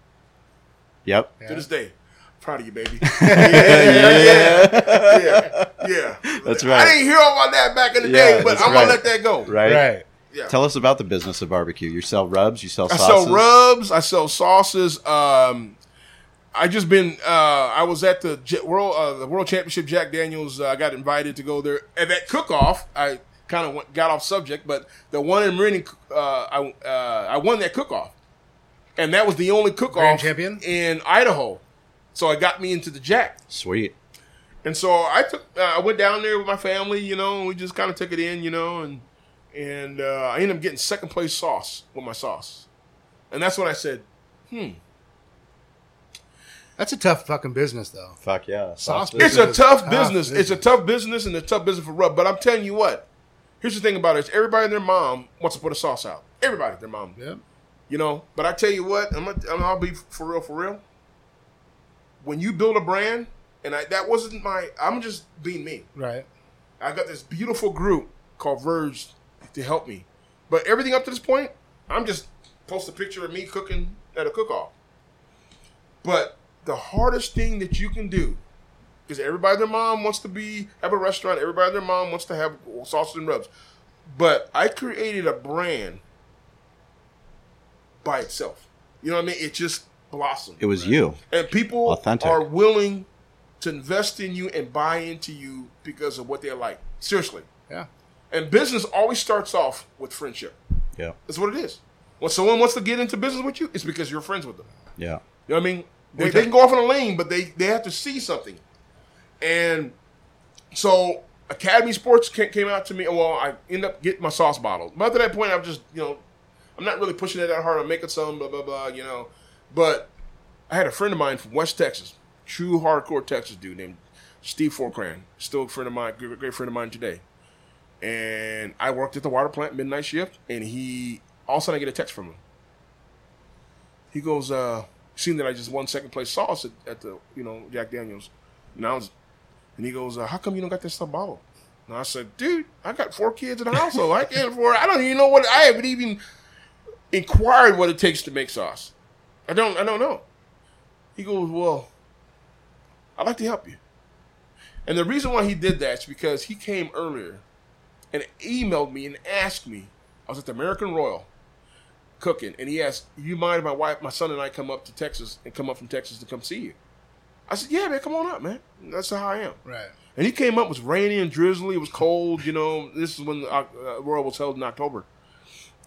A: Yep.
C: to this day, proud of you, baby. yeah, yeah, yeah, yeah.
A: That's right.
C: I didn't hear about that back in the
A: Yeah,
C: day, but I'm gonna let that go.
A: Right.
B: Right.
C: Yeah.
A: Tell us about the business of barbecue. You sell rubs. You sell
C: I sell rubs. I sell sauces. Um, I just been. Uh, I was at the J- world uh, the World Championship. Jack Daniels. Uh, I got invited to go there at that cook off. I kind of got off subject, but the one in Meridian, uh, I uh, I won that cook off, and that was the only cook off
B: champion?
C: in Idaho. So it got me into the Jack.
A: Sweet.
C: And so I took, uh, I went down there with my family, you know, and we just kind of took it in, you know, and and uh, I ended up getting second place sauce with my sauce, and that's when I said, hmm,
B: That's a tough fucking business, though.
A: Fuck yeah.
B: Sauce
C: it's
B: business.
C: a tough
B: Tough
C: business. It's a tough business and it's a tough business for Rub. But I'm telling you what, here's the thing about it: is everybody and their mom wants to put a sauce out. Everybody, their mom,
B: Yep.
C: you know. But I tell you what, I'm, gonna, I'm I'll be for real, for real. When you build a brand, and I, that wasn't my, I'm just being me.
B: Right.
C: I got this beautiful group called Verge to help me. But everything up to this point, I'm just post a picture of me cooking at a cook-off. But the hardest thing that you can do is everybody their mom wants to be have a restaurant. Everybody their mom wants to have sauces and rubs. But I created a brand by itself. You know what I mean? It just blossomed
A: It was you.
C: and people
A: Authentic.
C: are willing to invest in you and buy into you because of what they're like. Seriously.
B: Yeah.
C: And business always starts off with friendship.
A: Yeah.
C: That's what it is. When someone wants to get into business with you, it's because you're friends with them.
A: Yeah.
C: You know what I mean? They, they can go off on a lane, but they, they have to see something. And so Academy Sports came out to me. Well, I end up getting my sauce bottle. But to that point, I'm just, you know, I'm not really pushing it that hard. I'm making some, blah, blah, blah, you know. But I had a friend of mine from West Texas, true hardcore Texas dude named Steve Forcran. Still a friend of mine, great, great friend of mine today. And I worked at the water plant midnight shift, and he all of a sudden I get a text from him. He goes, uh, seen that I just won second place sauce at, at the, you know, Jack Daniels. And I was and he goes, uh, "How come you don't got this stuff bottled?" And I said, "Dude, I got four kids in the household. I can't afford. I don't even know what. I haven't even inquired what it takes to make sauce. I don't. I don't know." He goes, "Well, I'd like to help you." And the reason why he did that is because he came earlier and emailed me and asked me. I was at the American Royal cooking, and he asked, "You mind if my wife, my son, and I come up to Texas and come up from Texas to come see you?" I said, "Yeah, man, come on up, man. That's how I am."
B: Right.
C: And he came up, it was rainy and drizzly, it was cold, you know. This is when the uh, Royal was held in October.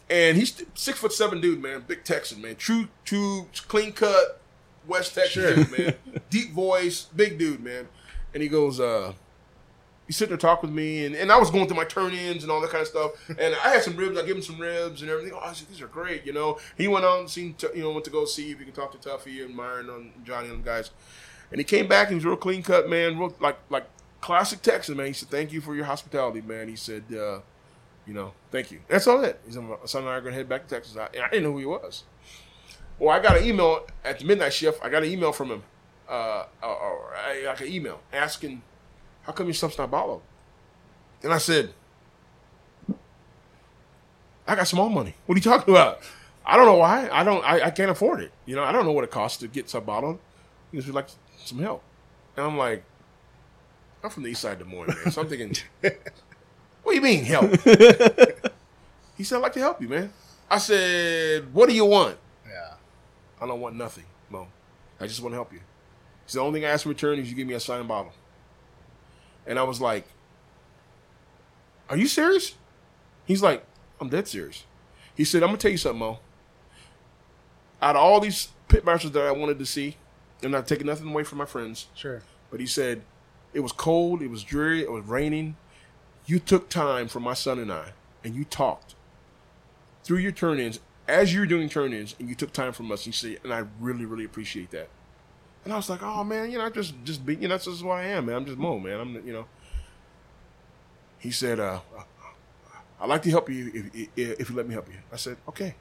C: And he's six foot seven dude, man, big Texan, man. True, true, clean cut, West Texas dude, man. Deep voice, big dude, man. And he goes, uh, he's sitting there talking with me, and, and I was going through my turn ins and all that kind of stuff. And I had some ribs, I gave him some ribs and everything. Oh, said, these are great, you know. He went out and seen, you know, went to go see if he could talk to Tuffy and Myron and Johnny and the guys. And he came back and he was real clean cut, man, real, like like classic Texan, man. He said, "Thank you for your hospitality, man." He said, uh, "You know, thank you." That's all it. He said, "My son and I are going to head back to Texas." I, I didn't know who he was. Well, I got an email at the midnight shift. I got an email from him, uh, or, or like an email asking, "How come your stuff's not bottled?" And I said, "I got small money. What are you talking about?" I don't know why. I don't. I, I can't afford it. You know, I don't know what it costs to get bottled. He just would like some help. And I'm like, I'm from the east side of Des Moines, man. So I'm thinking, what do you mean help? he said, I'd like to help you, man. I said, what do you want?
B: Yeah.
C: I don't want nothing, Moe. I just want to help you. He said, the only thing I ask in return is you give me a signed bottle. And I was like, are you serious? He's like, I'm dead serious. He said, I'm going to tell you something, Moe. Out of all these pit masters that I wanted to see, I'm not taking nothing away from my friends,
B: Sure.
C: but he said, it was cold, it was dreary, it was raining. You took time for my son and I, and you talked through your turn ins as you were doing turn ins, and you took time from us. He said, and I really, really appreciate that. And I was like, oh man, you know, I just, just be, you know, that's just what I am, man. I'm just Moe, man. I'm, you know. He said, uh, I'd like to help you if, if, if you let me help you. I said, okay.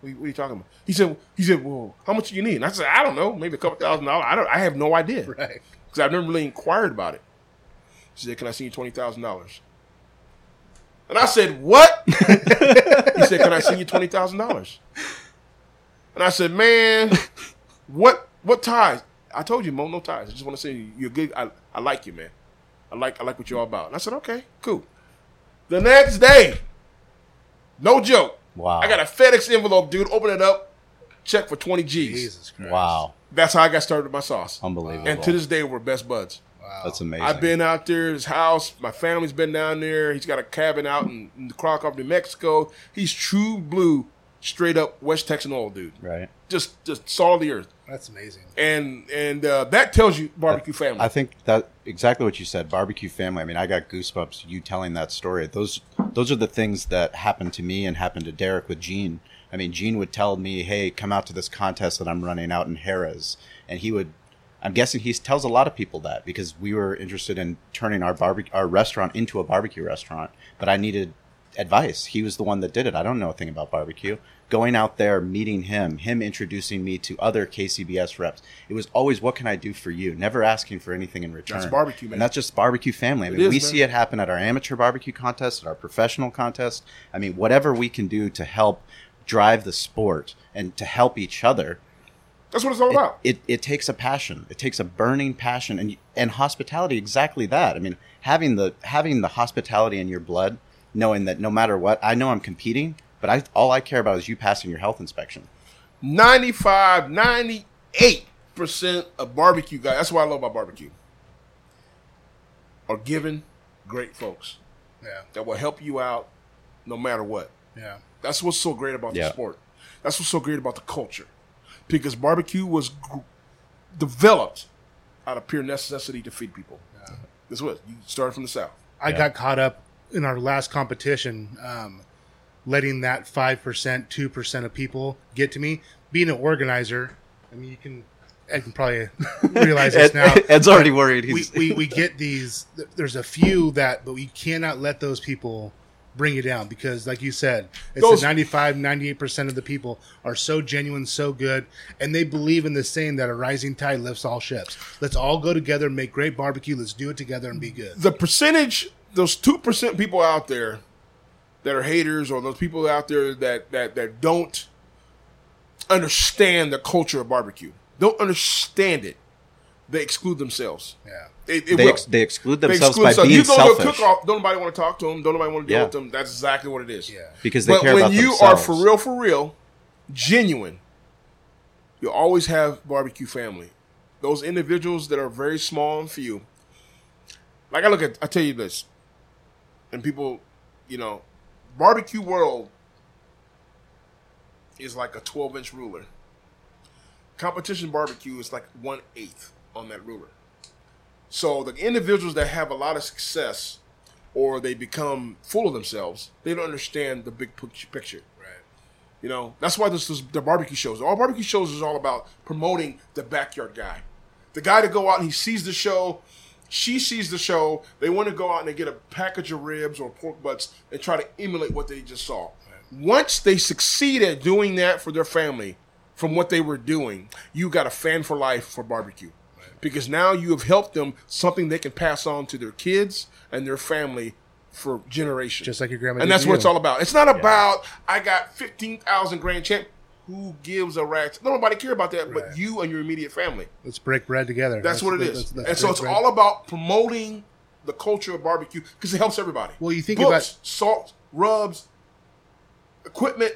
C: What, what are you talking about? He said, he said, well, how much do you need? And I said, I don't know, maybe a couple thousand dollars. I don't, I have no idea
B: Right.
C: because I've never really inquired about it. He said, "Can I see you twenty thousand dollars?" And I said, "What?" he said, "Can I see you twenty thousand dollars?" And I said, "Man, what what ties? I told you, Moe, no ties. I just want to say you- you're good. I, I like you, man. I like I like what you're all about." And I said, "Okay, cool." The next day, no joke,
A: Wow.
C: I got a FedEx envelope, dude. Open it up, check for twenty G's.
B: Jesus Christ.
A: Wow.
C: That's how I got started with my sauce.
A: Unbelievable.
C: And to this day, we're best buds.
B: Wow.
A: That's amazing.
C: I've been out there, his house. My family's been down there. He's got a cabin out in, in Krakow, New Mexico. He's true blue straight up West Texan oil dude.
A: Right.
C: Just just salt of the earth.
B: That's amazing.
C: And and uh, that tells you barbecue family.
A: I think that exactly what you said, barbecue family. I mean, I got goosebumps you telling that story. Those those are the things that happened to me and happened to Derek with Gene. I mean, Gene would tell me, "Hey, come out to this contest that I'm running out in Harrah's," and he would. I'm guessing he tells a lot of people that because we were interested in turning our barbecue our restaurant into a barbecue restaurant, but I needed advice. He was the one that did it. I don't know a thing about barbecue. Going out there, meeting him, him introducing me to other KCBS reps. It was always, what can I do for you? Never asking for anything in return.
C: That's barbecue, man.
A: And that's just barbecue family. I mean,
C: is,
A: we
C: man.
A: see it happen at our amateur barbecue contest, at our professional contest. I mean, whatever we can do to help drive the sport and to help each other
C: That's what it's all about.
A: it, it takes a passion. It takes a burning passion and and hospitality exactly that. I mean, having the having the hospitality in your blood, knowing that no matter what, I know I'm competing, but I all I care about is you passing your health inspection.
C: 95, 98% of barbecue guys, that's why I love about barbecue, are given great folks
B: Yeah.
C: that will help you out no matter what.
B: Yeah.
C: That's what's so great about
A: Yeah.
C: the sport. That's what's so great about the culture. Because barbecue was gr- developed out of pure necessity to feed people. That's what you started from the south.
B: I
A: Yeah.
B: got caught up in our last competition, um, letting that five percent, two percent of people get to me. Being an organizer, I mean, you can, I can probably realize this now.
A: Ed's already worried.
B: we, we, we get these there's a few that but we cannot let those people bring you down because like you said it's
C: Those-
B: the 95 98% of the people are so genuine so good and they believe in the saying that a rising tide lifts all ships let's all go together make great barbecue let's do it together and be good
C: the percentage, those two percent people out there that are haters, or those people out there that that that don't understand the culture of barbecue, don't understand it, they exclude themselves.
B: yeah
C: It, it
A: they, ex, they exclude
C: They
A: themselves
C: exclude
A: by
C: themselves.
A: being
C: you go
A: selfish
C: to a cook-off, don't nobody want to talk to them. Don't nobody want to deal
A: Yeah.
C: with them. That's exactly what it is.
B: yeah
A: because they
C: But
A: care
C: when
A: about
C: you
A: themselves.
C: are for real, for real, genuine, you always have barbecue family. Those individuals that are very small and few. Like I look at, I tell you this, and people, you know, barbecue world is like a twelve-inch ruler. Competition barbecue is like one eighth on that ruler. So the individuals that have a lot of success or they become full of themselves, they don't understand the big picture.
B: right
C: You know, that's why this is the barbecue shows. All barbecue shows is all about promoting the backyard guy. The guy to go out and he sees the show, she sees the show, they want to go out and they get a package of ribs or pork butts and try to emulate what they just saw. Once they succeed at doing that for their family from what they were doing, you got a fan for life for barbecue. Because now you have helped them something they can pass on to their kids and their family for generations.
B: Just like your grandma
C: And that's what
B: you.
C: it's all about. It's not about I got fifteen thousand grand champ. Who gives a rat's? Nobody care about that, but you and your immediate family.
B: let's break bread together
C: That's, what it is.
B: let's- let's
C: and so it's
B: bread.
C: all about promoting the culture of barbecue because it helps everybody.
B: Well, you think
C: Books,
B: about-
C: salt, rubs, equipment,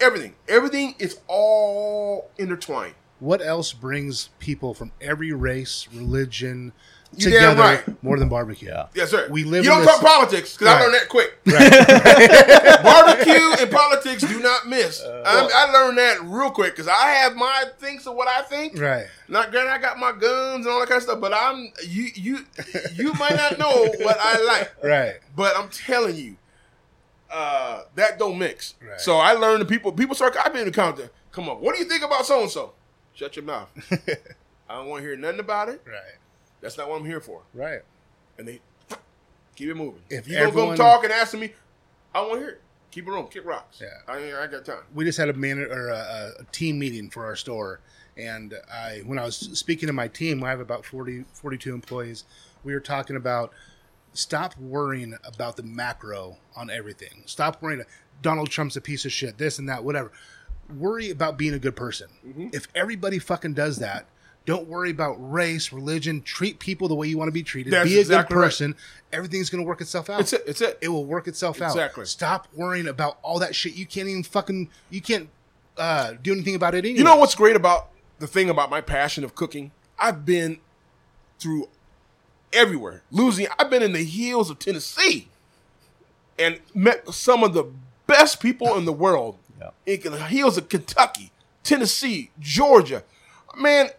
C: everything. Everything is all intertwined.
B: what else brings people from every race religion
C: You damn right.
B: more than barbecue
A: Yeah.
C: Yes, sir.
B: We live
C: You don't talk politics because I learned that quick.
B: right
C: Barbecue and politics do not miss.
B: Uh,
C: I'm, I learned that real quick because I have my things of what I think.
B: right
C: Not granted, I got my guns and all that kind of stuff, but I'm you you you might not know what I like,
B: right
C: but I'm telling you, uh, that don't mix.
B: Right.
C: So I learned the people people start. I've been in the counter. Come on, what do you think about so and so? Shut your mouth. I don't want to hear nothing about it.
B: right
C: That's not what I'm here for.
B: right
C: And they keep it moving.
B: If
C: you gonna
B: everyone-
C: go talk and ask me, I want to hear it. Keep it on. Kick rocks.
B: Yeah.
C: I I got time.
B: we just had a man or a, a team meeting for our store and i when i was speaking to my team i have about 40 42 employees we were talking about stop worrying about the macro on everything stop worrying donald trump's a piece of shit this and that whatever worry about being a good person
C: Mm-hmm.
B: if everybody fucking does that don't worry about race religion treat people the way you want to be treated
C: That's
B: be a
C: exactly
B: good
C: right.
B: person everything's going to work itself out
C: It's it. It's it.
B: it will work itself out.
C: Exactly.
B: Stop worrying about all that shit. You can't even fucking you can't uh, do anything about it anyway.
C: You know what's great about the thing about my passion of cooking? I've been through everywhere. Losing, I've been in the hills of Tennessee and met some of the best people in the world
A: Yeah.
C: in the hills of Kentucky, Tennessee, Georgia. Man,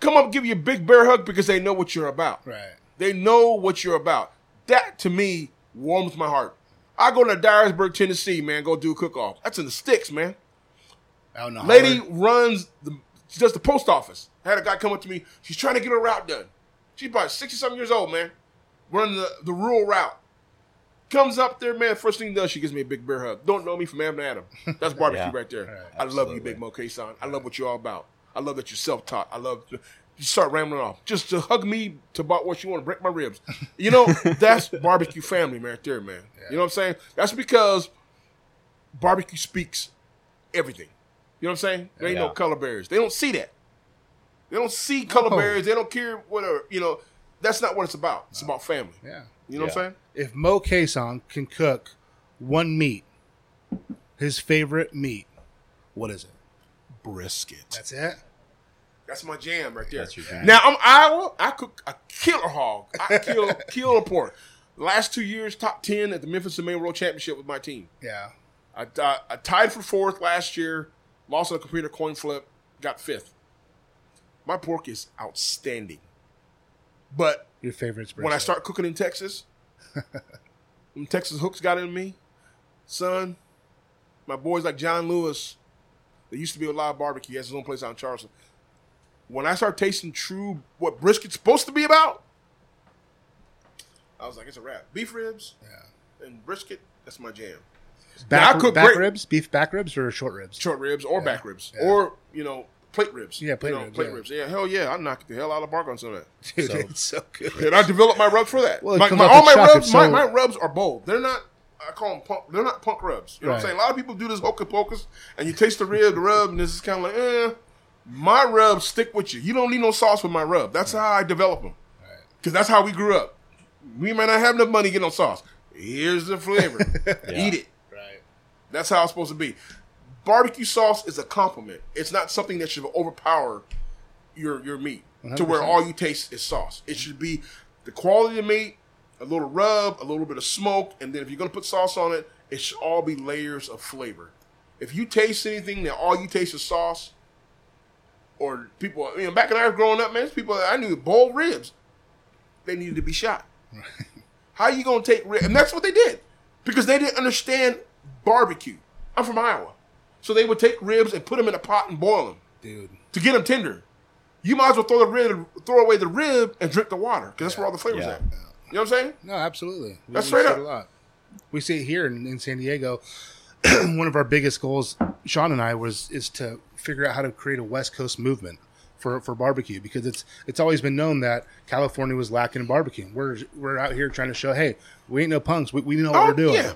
C: come up, give you a big bear hug because they know what you're about.
B: Right.
C: They know what you're about. That to me warms my heart. I go to Dyersburg, Tennessee, man, go do a cook off. That's in the sticks, man.
B: Out in the
C: Lady
B: holler.
C: runs the she does the post office. I had a guy come up to me. She's trying to get her route done. She's about sixty something years old, man. Running the, the rural route. Comes up there, man. First thing he does, she gives me a big bear hug. Don't know me from Adam Adam. That's barbecue
A: Yeah.
C: right there.
B: Right,
C: I love you. Big Moe Cason. I love what you're all about. I love that you're self-taught. I love you start rambling off. Just to hug me to about what you want to break my ribs. You know, that's barbecue family, man, right there, man. You know what I'm saying? That's because barbecue speaks everything. You know what I'm saying? There ain't no color barriers. They don't see that. They don't see color
B: No.
C: barriers. They don't care whatever. You know, that's not what it's about. It's about family.
B: Yeah.
C: You know what I'm saying?
B: If Moe Cason can cook one meat, his favorite meat, what is it?
C: Brisket.
B: That's it.
C: That's my jam right there.
A: That's your jam.
C: Now I'm Iowa. I cook a killer hog. I kill kill a pork. Last two years, top ten at the Memphis in May World Championship with my team.
B: Yeah.
C: I, I, I tied for fourth last year. Lost on a computer coin flip. Got fifth. My pork is outstanding. But
B: Your favorite's
C: when I start cooking in Texas, when Texas hooks got in me, son, my boys like John Lewis, that used to be a live barbecue, he has his own place out in Charleston. When I start tasting true what brisket's supposed to be about, I was like, it's a wrap. Beef ribs
B: Yeah.
C: and brisket, that's my jam.
B: back,
C: I cook
B: back
C: great-
B: ribs, beef back ribs or short ribs?
C: Short ribs or
B: Yeah.
C: back ribs.
B: Yeah.
C: Or, you know, plate ribs.
B: Yeah, plate
C: You know,
B: ribs,
C: Plate
B: yeah.
C: ribs. Yeah, hell yeah. I knock the hell out of bark on some of that.
B: Dude,
C: So-
B: it's so good.
C: And I developed my rubs for that.
B: Well,
C: My- my- all my rubs,
B: it's
C: my, my rubs are bold. They're not. I call them punk. They're not punk rubs. You know what I'm saying? A lot of people do this hocus pocus, and you taste the rib, the rub, and this is kind of like, eh. My rubs stick with you. You don't need no sauce with my rub. That's how I develop them. Because that's how we grew up. We might not have enough money to get no sauce. Here's the flavor.
A: Yeah.
C: Eat it.
B: Right.
C: That's how it's supposed to be. Barbecue sauce is a compliment. It's not something that should overpower your your meat to where all you taste is sauce. It should be the quality of meat, a little rub, a little bit of smoke, and then if you're gonna put sauce on it, it should all be layers of flavor. If you taste anything that all you taste is sauce, or people, you know, back when I was growing up, man, people I knew boiled ribs, they needed to be shot. How you gonna take ribs? And that's what they did because they didn't understand barbecue. I'm from Iowa, so they would take ribs and put them in a pot and boil them
B: Dude.
C: to get them tender. You might as well throw the rib, throw away the rib, and drink the water because that's where all the flavors
A: Yeah.
C: at. You know what I'm saying?
B: No, absolutely. We,
C: That's
B: we
C: straight
B: see
C: up.
B: it a lot. We see it here in, in San Diego. One of our biggest goals, Sean and I, was is to figure out how to create a West Coast movement for, for barbecue because it's it's always been known that California was lacking in barbecue. We're we're out here trying to show, hey, we ain't no punks. We, we know what
C: Oh,
B: we're doing.
C: yeah.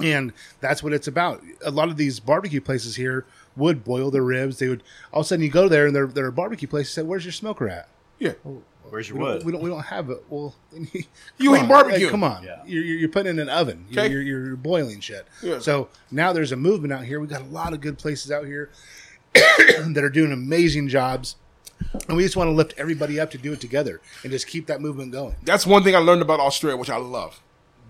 B: And that's what it's about. A lot of these barbecue places here would boil their ribs. They would all of a sudden you go there and they're, they're a barbecue place. You say, "Where's your smoker at?"
C: Yeah.
A: Oh, Where's your
B: We don't,
A: wood?
B: we don't. We don't have it. Well,
C: You
B: come
C: ain't
B: on,
C: barbecue.
B: like, come on,
A: Yeah.
B: you're, you're you're putting in an oven. You're,
C: Okay.
B: you're, you're boiling shit.
C: Yeah.
B: So now there's a movement out here. We got a lot of good places out here that are doing amazing jobs, and we just want to lift everybody up to do it together and just keep that movement going.
C: That's one thing I learned about Australia, which I love.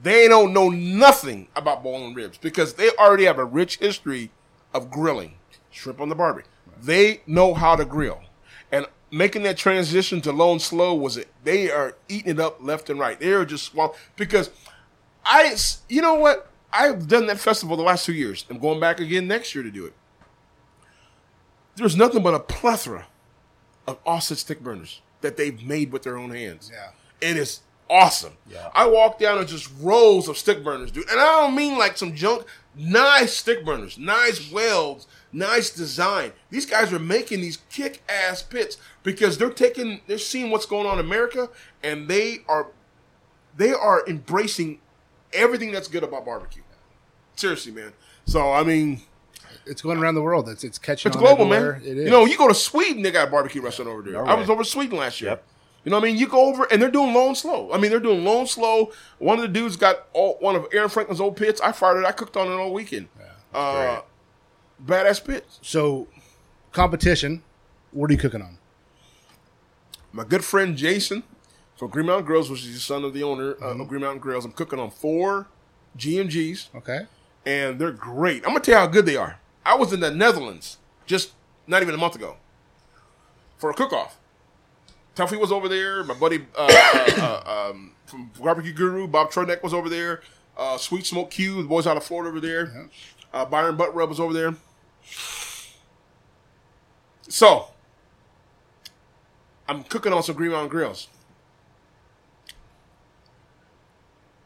C: They don't know nothing about boiling ribs because they already have a rich history of grilling shrimp on the barbie. They know how to grill, and making that transition to low and slow was it. They are eating it up left and right. They are just swamp because I, you know what? I've done that festival the last two years. I'm going back again next year to do it. There's nothing but a plethora of offset stick burners that they've made with their own hands.
B: Yeah.
C: And It is awesome.
A: Yeah.
C: I walk down and just rows of stick burners, dude. And I don't mean like some junk. Nice stick burners, nice welds, nice design. These guys are making these kick ass pits because they're taking, they're seeing what's going on in America, and they are, they are embracing everything that's good about barbecue. Seriously, man. So I mean,
B: It's going around the world. It's it's catching.
C: it's
B: on
C: global,
B: everywhere.
C: man.
B: It is.
C: You know, you go to Sweden, they got a barbecue restaurant over there. I was over Sweden last year.
A: Yep.
C: You know what I mean? You go over and they're doing low and slow. I mean, they're doing low and slow. One of the dudes got all, one of Aaron Franklin's old pits. I fired it. I cooked on it all weekend. Uh, badass pits.
B: so competition. What are you cooking on?
C: My good friend Jason from Green Mountain Grills, which is the son of the owner uh,
B: Mm-hmm.
C: of Green Mountain Grills. I'm cooking on four GMGs,
B: Okay.
C: and they're great. I'm gonna tell you how good they are. I was in the Netherlands just not even a month ago for a cook-off. Tuffy was over there. My buddy uh, uh, uh, um, from Barbecue Guru, Bob Trudnak was over there. Uh, Sweet Smoke Q, the boys out of Florida over there. Uh, Byron Butt Rub was over there. So, I'm cooking on some Green Mountain Grills.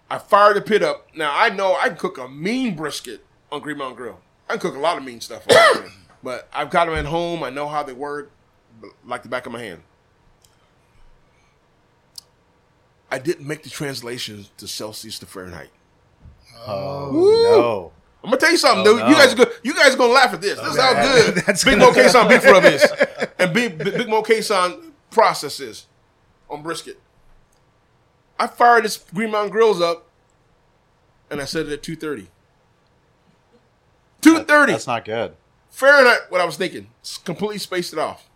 C: I fired the pit up. Now I know I can cook a mean brisket on Green Mountain Grill. I can cook a lot of mean stuff, on there. but I've got them at home. I know how they work, like the back of my hand. I didn't make the translation to Celsius to Fahrenheit.
A: Oh
C: Woo!
A: no!
C: I'm gonna tell you something,
A: Oh,
C: dude.
A: no.
C: You guys are good. You guys are gonna laugh at this. This is how
B: oh,
C: good
B: That's
C: Big
B: gonna-
C: Moe Cason beef rub is, and Big Big, Big Moe Cason process is on brisket. I fired this Green Mountain Grills up, and I set it at 230. 230
A: That's not good.
C: Fahrenheit. What I was thinking, completely spaced it off.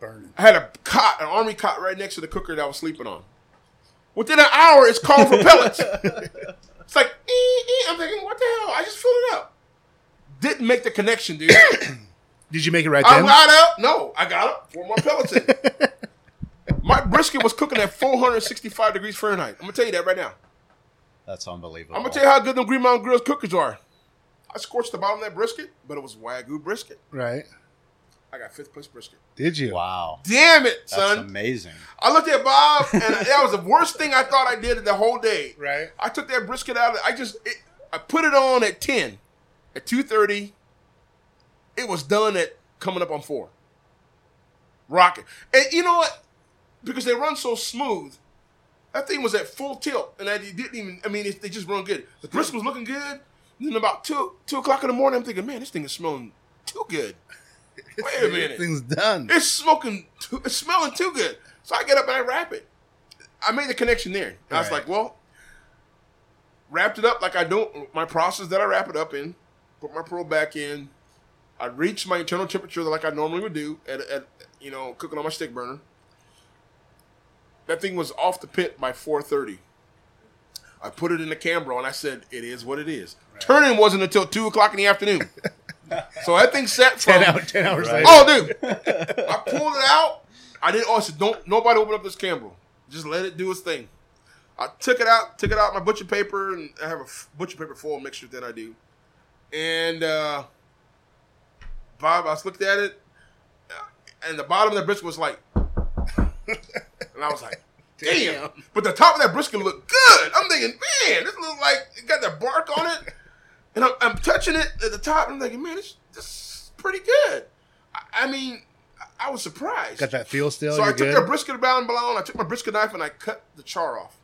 B: Burning.
C: I had a cot, an army cot, right next to the cooker that I was sleeping on. Within an hour, it's called for pellets. it's like, ee, ee. I'm thinking, what the hell? I just filled it up. Didn't make the connection, dude.
B: Did you make it right
C: I
B: then?
C: got up. No, I got up. Four more pellets in. My brisket was cooking at 465 degrees Fahrenheit. I'm gonna tell you that right now.
A: That's unbelievable.
C: I'm gonna tell you how good them Green Mountain Grills cookers are. I scorched the bottom of that brisket, but it was wagyu brisket.
B: Right.
C: I got fifth place brisket.
B: Did you?
A: Wow,
C: Damn it,
A: that's
C: son!
A: amazing.
C: I looked at Bob, and that was the worst thing I thought I did the whole day.
B: Right.
C: I took that brisket out. Of, I just it, I put it on at ten, at two thirty. It was done at coming up on four. Rocket, and you know what? Because they run so smooth, that thing was at full tilt, and I didn't even. I mean, it, they just run good. The brisket was looking good. And then about two two o'clock in the morning, I'm thinking, man, this thing is smelling too good. Wait a minute.
B: Thing's done.
C: It's smoking. Too, it's smelling too good. So I get up and I wrap it. I made the connection there. And I was
B: Right.
C: like, well, wrapped it up like I don't. My process that I wrap it up in. Put my pearl back in. I reached my internal temperature like I normally would do at, at you know cooking on my stick burner. That thing was off the pit by four thirty. I put it in the Cambro and I said, "It is what it is." Turning wasn't until two o'clock in the afternoon. so that thing sat from
B: ten, hour, ten hours
A: Right.
B: later.
C: Oh, dude, I pulled it out. I didn't. Oh, I said, "Don't nobody open up this Cambro. Just let it do its thing." I took it out, took it out my butcher paper, and I have a f- butcher paper foil mixture that I do. And uh, Bob, I just looked at it, uh, and the bottom of the brisket was like, and I was like, "Damn!" But the top of that brisket looked good. I'm thinking, man, this looks like it got that bark on it. And I'm, I'm touching it at the top. And I'm thinking, man, this, this is pretty good. I, I mean, I, I was surprised.
B: Got that feel still.
C: so I took
B: good.
C: that brisket down below, I took my brisket knife and I cut the char off,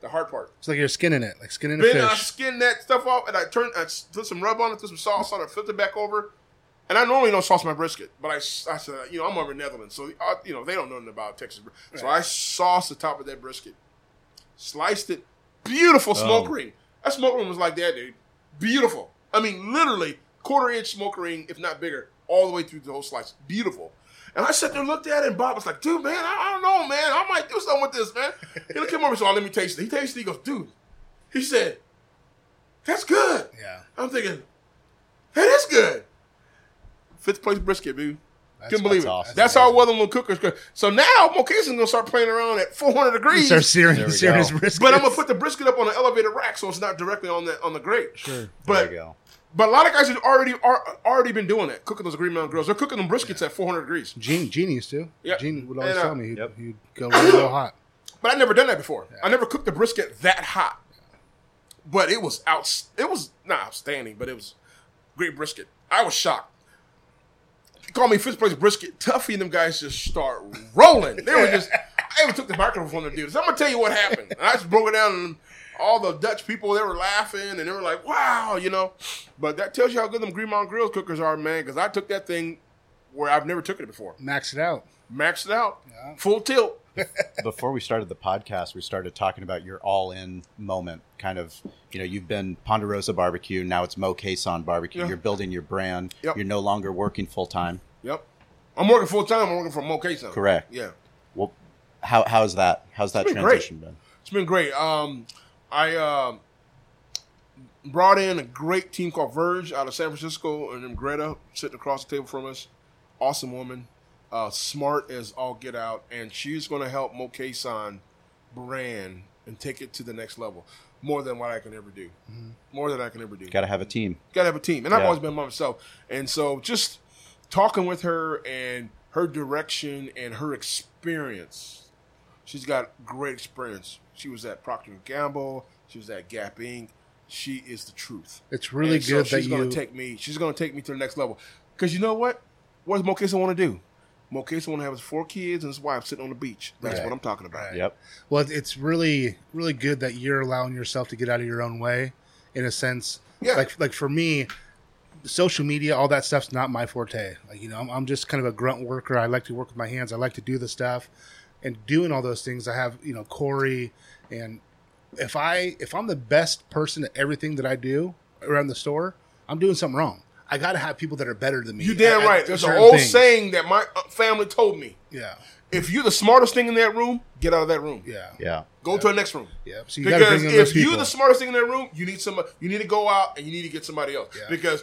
C: the hard part.
B: it's like you're skinning it, like skinning a
C: Then I
B: fish.
C: skinned that stuff off and I turned, I put some rub on it, put some sauce on it, flipped it back over. And I normally don't sauce my brisket, but I, I said, you know, I'm over in Netherlands, so uh, you know they don't know nothing about Texas. bris- So I sauced the top of that brisket, sliced it, beautiful smoke
A: Oh.
C: ring. That smoke ring was like that, dude. Beautiful. I mean, literally quarter inch smoke ring, if not bigger, all the way through the whole slice. Beautiful. And I sat there and looked at it, and Bob was like, dude, man, I, I don't know, man. I might do something with this, man. He looked at me over, so oh, let me taste it. He tasted it. He goes, dude. He said, that's good.
B: yeah.
C: I'm thinking, that is good. Fifth place brisket, dude. Couldn't believe
A: that's
C: it.
A: awesome.
C: That's how well them little cookers cook. So now Moe Cason's gonna start playing around at 400 degrees.
B: Start searing,
A: There
B: searing his brisket.
C: But I'm gonna put the brisket up on an elevated rack, so it's not directly on the on the grate.
B: Sure.
A: there
C: But
A: you go.
C: but a lot of guys have already are, already been doing that, cooking those Green Mountain grills. They're cooking them briskets at 400 degrees.
B: Gene, Gene used to.
C: Yeah.
B: Gene would always
C: And, uh,
B: tell me he'd,
A: Yep.
B: he'd go real, real hot.
C: But I never done that before. I never cooked the brisket that hot. But it was out. It was not outstanding, but it was great brisket. I was shocked. Called me fifth place brisket. Tuffy and them guys just start rolling. They were just. I even took the microphone from the dudes. I'm gonna tell you what happened. And I just broke it down, and all the Dutch people they were laughing, and they were like, "Wow," you know. But that tells you how good them Green Mountain Grills cookers are, man. Because I took that thing where I've never took it before.
B: Maxed it out.
C: Maxed it out, full tilt.
A: Before we started the podcast, we started talking about your all-in moment. Kind of, you know, you've been Ponderosa Barbecue. Now it's Moe Cason Barbecue.
C: Yeah.
A: You're building your brand.
C: Yep.
A: You're no longer working full time.
C: Yep. I'm working full time. I'm working for Moe Cason.
A: Correct.
C: Yeah.
A: Well, how how's that? How's that
C: been
A: transition been?
C: It's been great. Um, I um, brought in a great team called Verge out of San Francisco, and then Greta sitting across the table from us. Awesome woman, uh, smart as all get out, and she's going to help Moe Cason brand and take it to the next level. More than what I can ever do. More than I can ever do.
A: Got to have a team.
C: Got to have a team, and I've always been by myself. And so, just talking with her and her direction and her experience, she's got great experience. She was at Procter and Gamble. She was at Gap Inc. She is the truth.
B: It's really
C: And so
B: good that
C: she's going
B: you.
C: to take me. She's going to take me to the next level. Because you know what? What does Moe Cason want to do? Moe Cason want to have his four kids and his wife sitting on the beach. That's
B: Right.
C: what I'm talking about.
A: Yep.
B: well, it's really, really good that you're allowing yourself to get out of your own way, in a sense.
C: Yeah.
B: Like, like for me, social media, all that stuff's not my forte. Like, you know, I'm, I'm just kind of a grunt worker. I like to work with my hands. I like to do the stuff, and doing all those things. I have, you know, Corey, and if I if I'm the best person at everything that I do around the store, I'm doing something wrong. I got to have people that are better than me.
C: You damn
B: at- at
C: right. There's an old
B: things.
C: saying that my uh, family told me.
B: Yeah,
C: If you're the smartest thing in that room, get out of that room.
B: yeah,
A: Yeah.
C: Go to the next room.
B: yeah. So you
C: Because
B: bring
C: if you're the smartest thing in that room, you need some. You need to go out and you need to get somebody else
B: Yeah.
C: because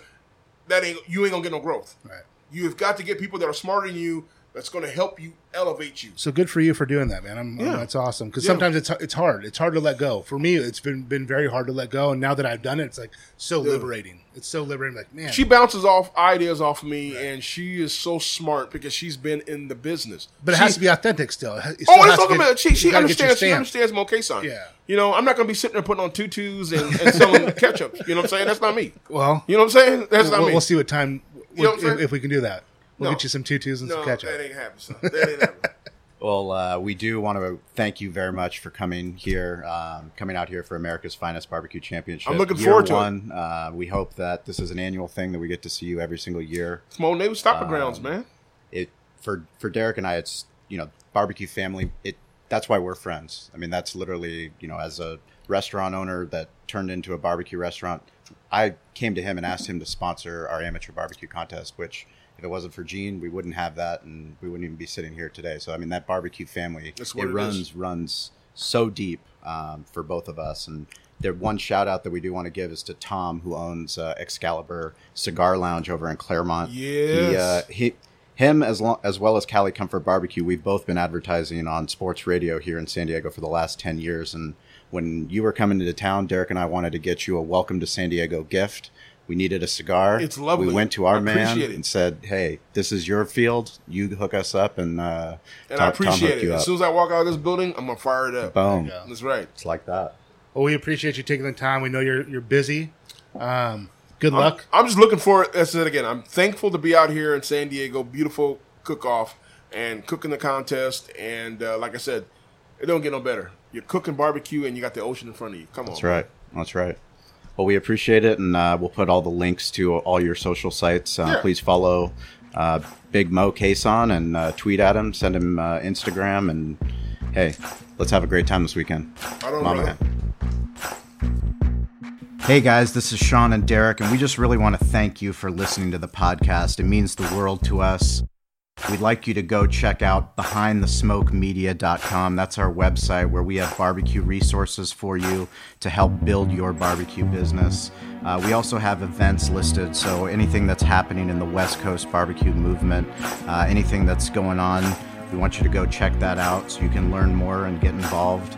C: that ain't you ain't gonna get no growth.
B: right.
C: You've got to get people that are smarter than you. That's going to help you elevate you.
B: So good for you for doing that, man. I'm, I'm- that's awesome. Because
C: Yeah.
B: sometimes it's it's hard. It's hard to let go. For me, it's been been very hard to let go. And now that I've done it, it's like so liberating. It's so liberating. Like man,
C: She bounces off ideas off of me, and she is so smart because she's been in the business.
B: but it
C: She-
B: has to be authentic still. It oh, still
C: Oh,
B: has
C: let's
B: to
C: talk
B: get-
C: about. She, she
B: gotta get your
C: understands. She understands Moe Cason.
B: Yeah.
C: You know, I'm not going to be sitting there putting on tutus and, and selling ketchup. You know what I'm saying? That's not me.
B: Well,
C: You know what I'm saying? That's not
B: we'll,
C: me.
B: we'll see what time
C: You know
B: if, if we can do that. We'll
C: No.
B: get you some tutus and
C: no,
B: some ketchup.
C: that ain't happening. Son. That ain't happening.
A: Well, uh, we do want to thank you very much for coming here, um, coming out here for America's Finest Barbecue Championship.
C: I'm looking
A: Year
C: forward to it.
A: one. Uh, we hope that this is an annual thing that we get to see you every single year.
C: It's my old neighbor's stopping grounds, man.
A: It for for Derek and I, it's you know barbecue family. It that's why we're friends. I mean, that's literally you know as a restaurant owner that turned into a barbecue restaurant. I came to him and asked him to sponsor our amateur barbecue contest, which if it wasn't for Gene, we wouldn't have that, and we wouldn't even be sitting here today. So I mean, that barbecue family it,
C: it
A: runs runs so deep um, for both of us. And there, one shout out that we do want to give is to Tom, who owns uh, Excalibur Cigar Lounge over in Clairemont. He, uh, he, him as long as well as Cali Comfort Barbecue, we've both been advertising on sports radio here in San Diego for the last ten years. And when you were coming into town, Derek and I wanted to get you a welcome to San Diego gift. We needed a cigar.
C: It's lovely.
A: We went to our man
C: it.
A: and said, "Hey, this is your field. You hook us up." And uh,
C: And
A: Tom-
C: I
A: Tom
C: appreciate
A: hooked
C: it.
A: you
C: As soon as I walk out of this building, I'm gonna fire it up.
A: Boom.
B: go.
C: That's right.
A: It's like that.
B: Well, we appreciate you taking the time. We know you're you're busy. Um, good
C: I'm,
B: luck.
C: I'm just looking for it. That's it again. I'm thankful to be out here in San Diego. Beautiful cook off and cooking the contest. And uh, like I said, it don't get no better. You're cooking barbecue and you got the ocean in front of you. Come on.
A: That's right. That's right. Well, we appreciate it, and uh, we'll put all the links to all your social sites. Uh. Please follow uh, Big Moe Cason and uh, tweet at him, send him uh, Instagram, and hey, let's have a great time this weekend.
C: I don't
A: Mama. Hey guys, this is Sean and Derek, and we just really want to thank you for listening to the podcast. It means the world to us. We'd like you to go check out behindthesmokemedia.com. That's our website where we have barbecue resources for you to help build your barbecue business. Uh, we also have events listed, so anything that's happening in the West Coast barbecue movement, uh, anything that's going on, we want you to go check that out so you can learn more and get involved.